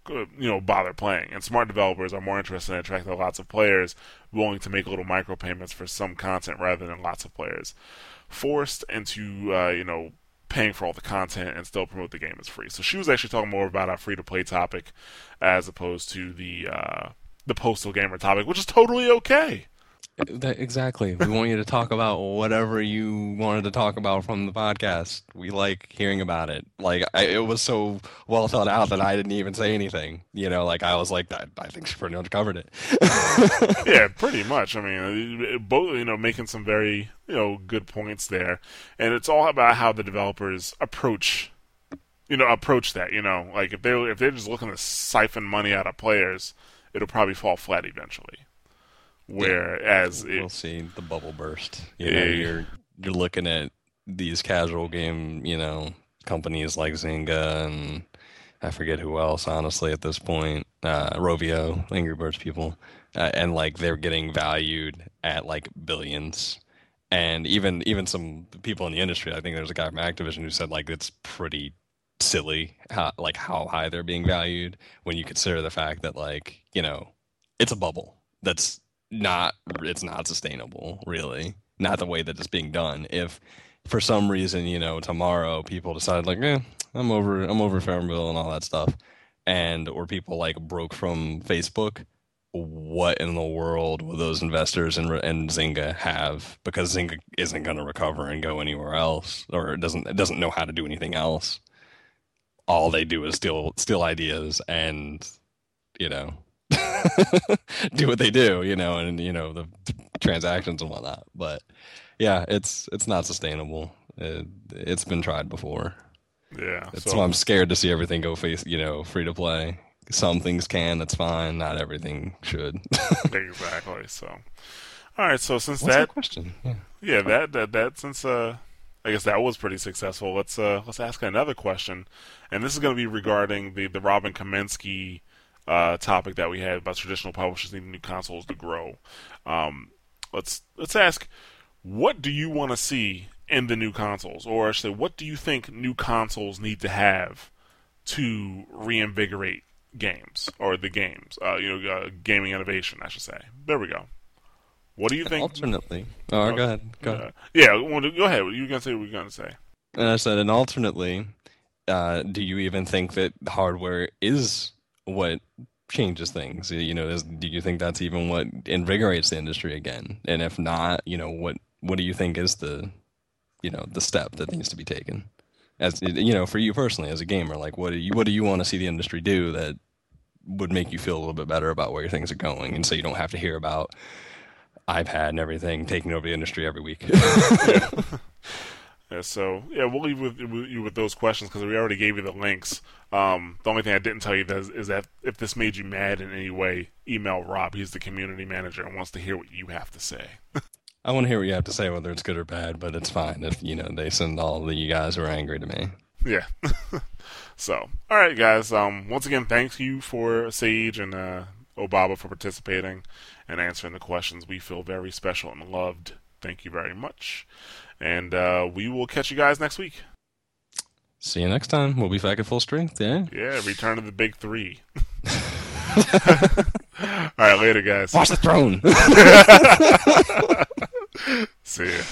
you know, bother playing. And smart developers are more interested in attracting lots of players willing to make little micropayments for some content rather than lots of players forced into, uh, you know, paying for all the content and still promote the game as free. So she was actually talking more about our free to play topic as opposed to the uh, the postal gamer topic, which is totally okay. That, exactly. We want you to talk about whatever you wanted to talk about from the podcast. We like hearing about it. Like I, it was so well thought out that I didn't even say anything. You know, like I was like, I, I think she pretty much covered it. yeah, pretty much. I mean, both you know making some very you know good points there, and it's all about how the developers approach, you know, approach that. You know, like if they're if they're just looking to siphon money out of players, it'll probably fall flat eventually. Whereas it, we'll see the bubble burst. You know, Yeah. you're you're looking at these casual game, you know, companies like Zynga and I forget who else, honestly, at this point. Uh, Rovio, Angry Birds people, uh, and like they're getting valued at like billions. And even even some people in the industry, I think there's a guy from Activision who said like it's pretty silly how like how high they're being valued when you consider the fact that like you know it's a bubble that's not it's not sustainable really. Not the way that it's being done. If for some reason you know tomorrow people decide like eh, i'm over i'm over farmville and all that stuff and or people like broke from facebook what in the world will those investors and, and Zynga have? Because Zynga isn't going to recover and go anywhere else or doesn't it doesn't know how to do anything else. All they do is steal steal ideas and you know do what they do you know and you know the transactions and whatnot but yeah it's it's not sustainable it, it's been tried before yeah. so So i'm scared to see everything go face you know free to play some things can. That's fine. Not everything should. exactly. So, all right. So since What's that, question? Yeah. yeah, that that that since uh, I guess that was pretty successful. Let's uh let's ask another question, and this is going to be regarding the the Robin Kaminsky uh topic that we had about traditional publishers needing new consoles to grow. Um, let's let's ask, what do you want to see in the new consoles, or actually, what do you think new consoles need to have to reinvigorate games or the games? Uh, you know, uh, gaming innovation, I should say. There we go. What do you think? Alternately. Oh, go ahead. Go ahead. Yeah, go ahead. You gonna say what you were gonna say? And I said, and alternately, uh, do you even think that hardware is what changes things? You know, is, do you think that's even what invigorates the industry again? And if not, you know, what what do you think is the, you know, the step that needs to be taken? As you know, for you personally as a gamer, like what do you what do you want to see the industry do that would make you feel a little bit better about where things are going, and so you don't have to hear about iPad and everything taking over the industry every week. So yeah, we'll leave with, with you with those questions because we already gave you the links. Um, the only thing I didn't tell you is, is that if this made you mad in any way, email Rob. He's the community manager and wants to hear what you have to say. I want to hear what you have to say, whether it's good or bad, but it's fine if you know they send all the you guys who are angry to me. Yeah. so, all right, guys. Um, once again, thank you for Sage and uh, Obaba for participating and answering the questions. We feel very special and loved. Thank you very much. And uh, we will catch you guys next week. See you next time. We'll be back at full strength, yeah? Yeah, return to the big three. All right, later, guys. Watch the throne. See ya.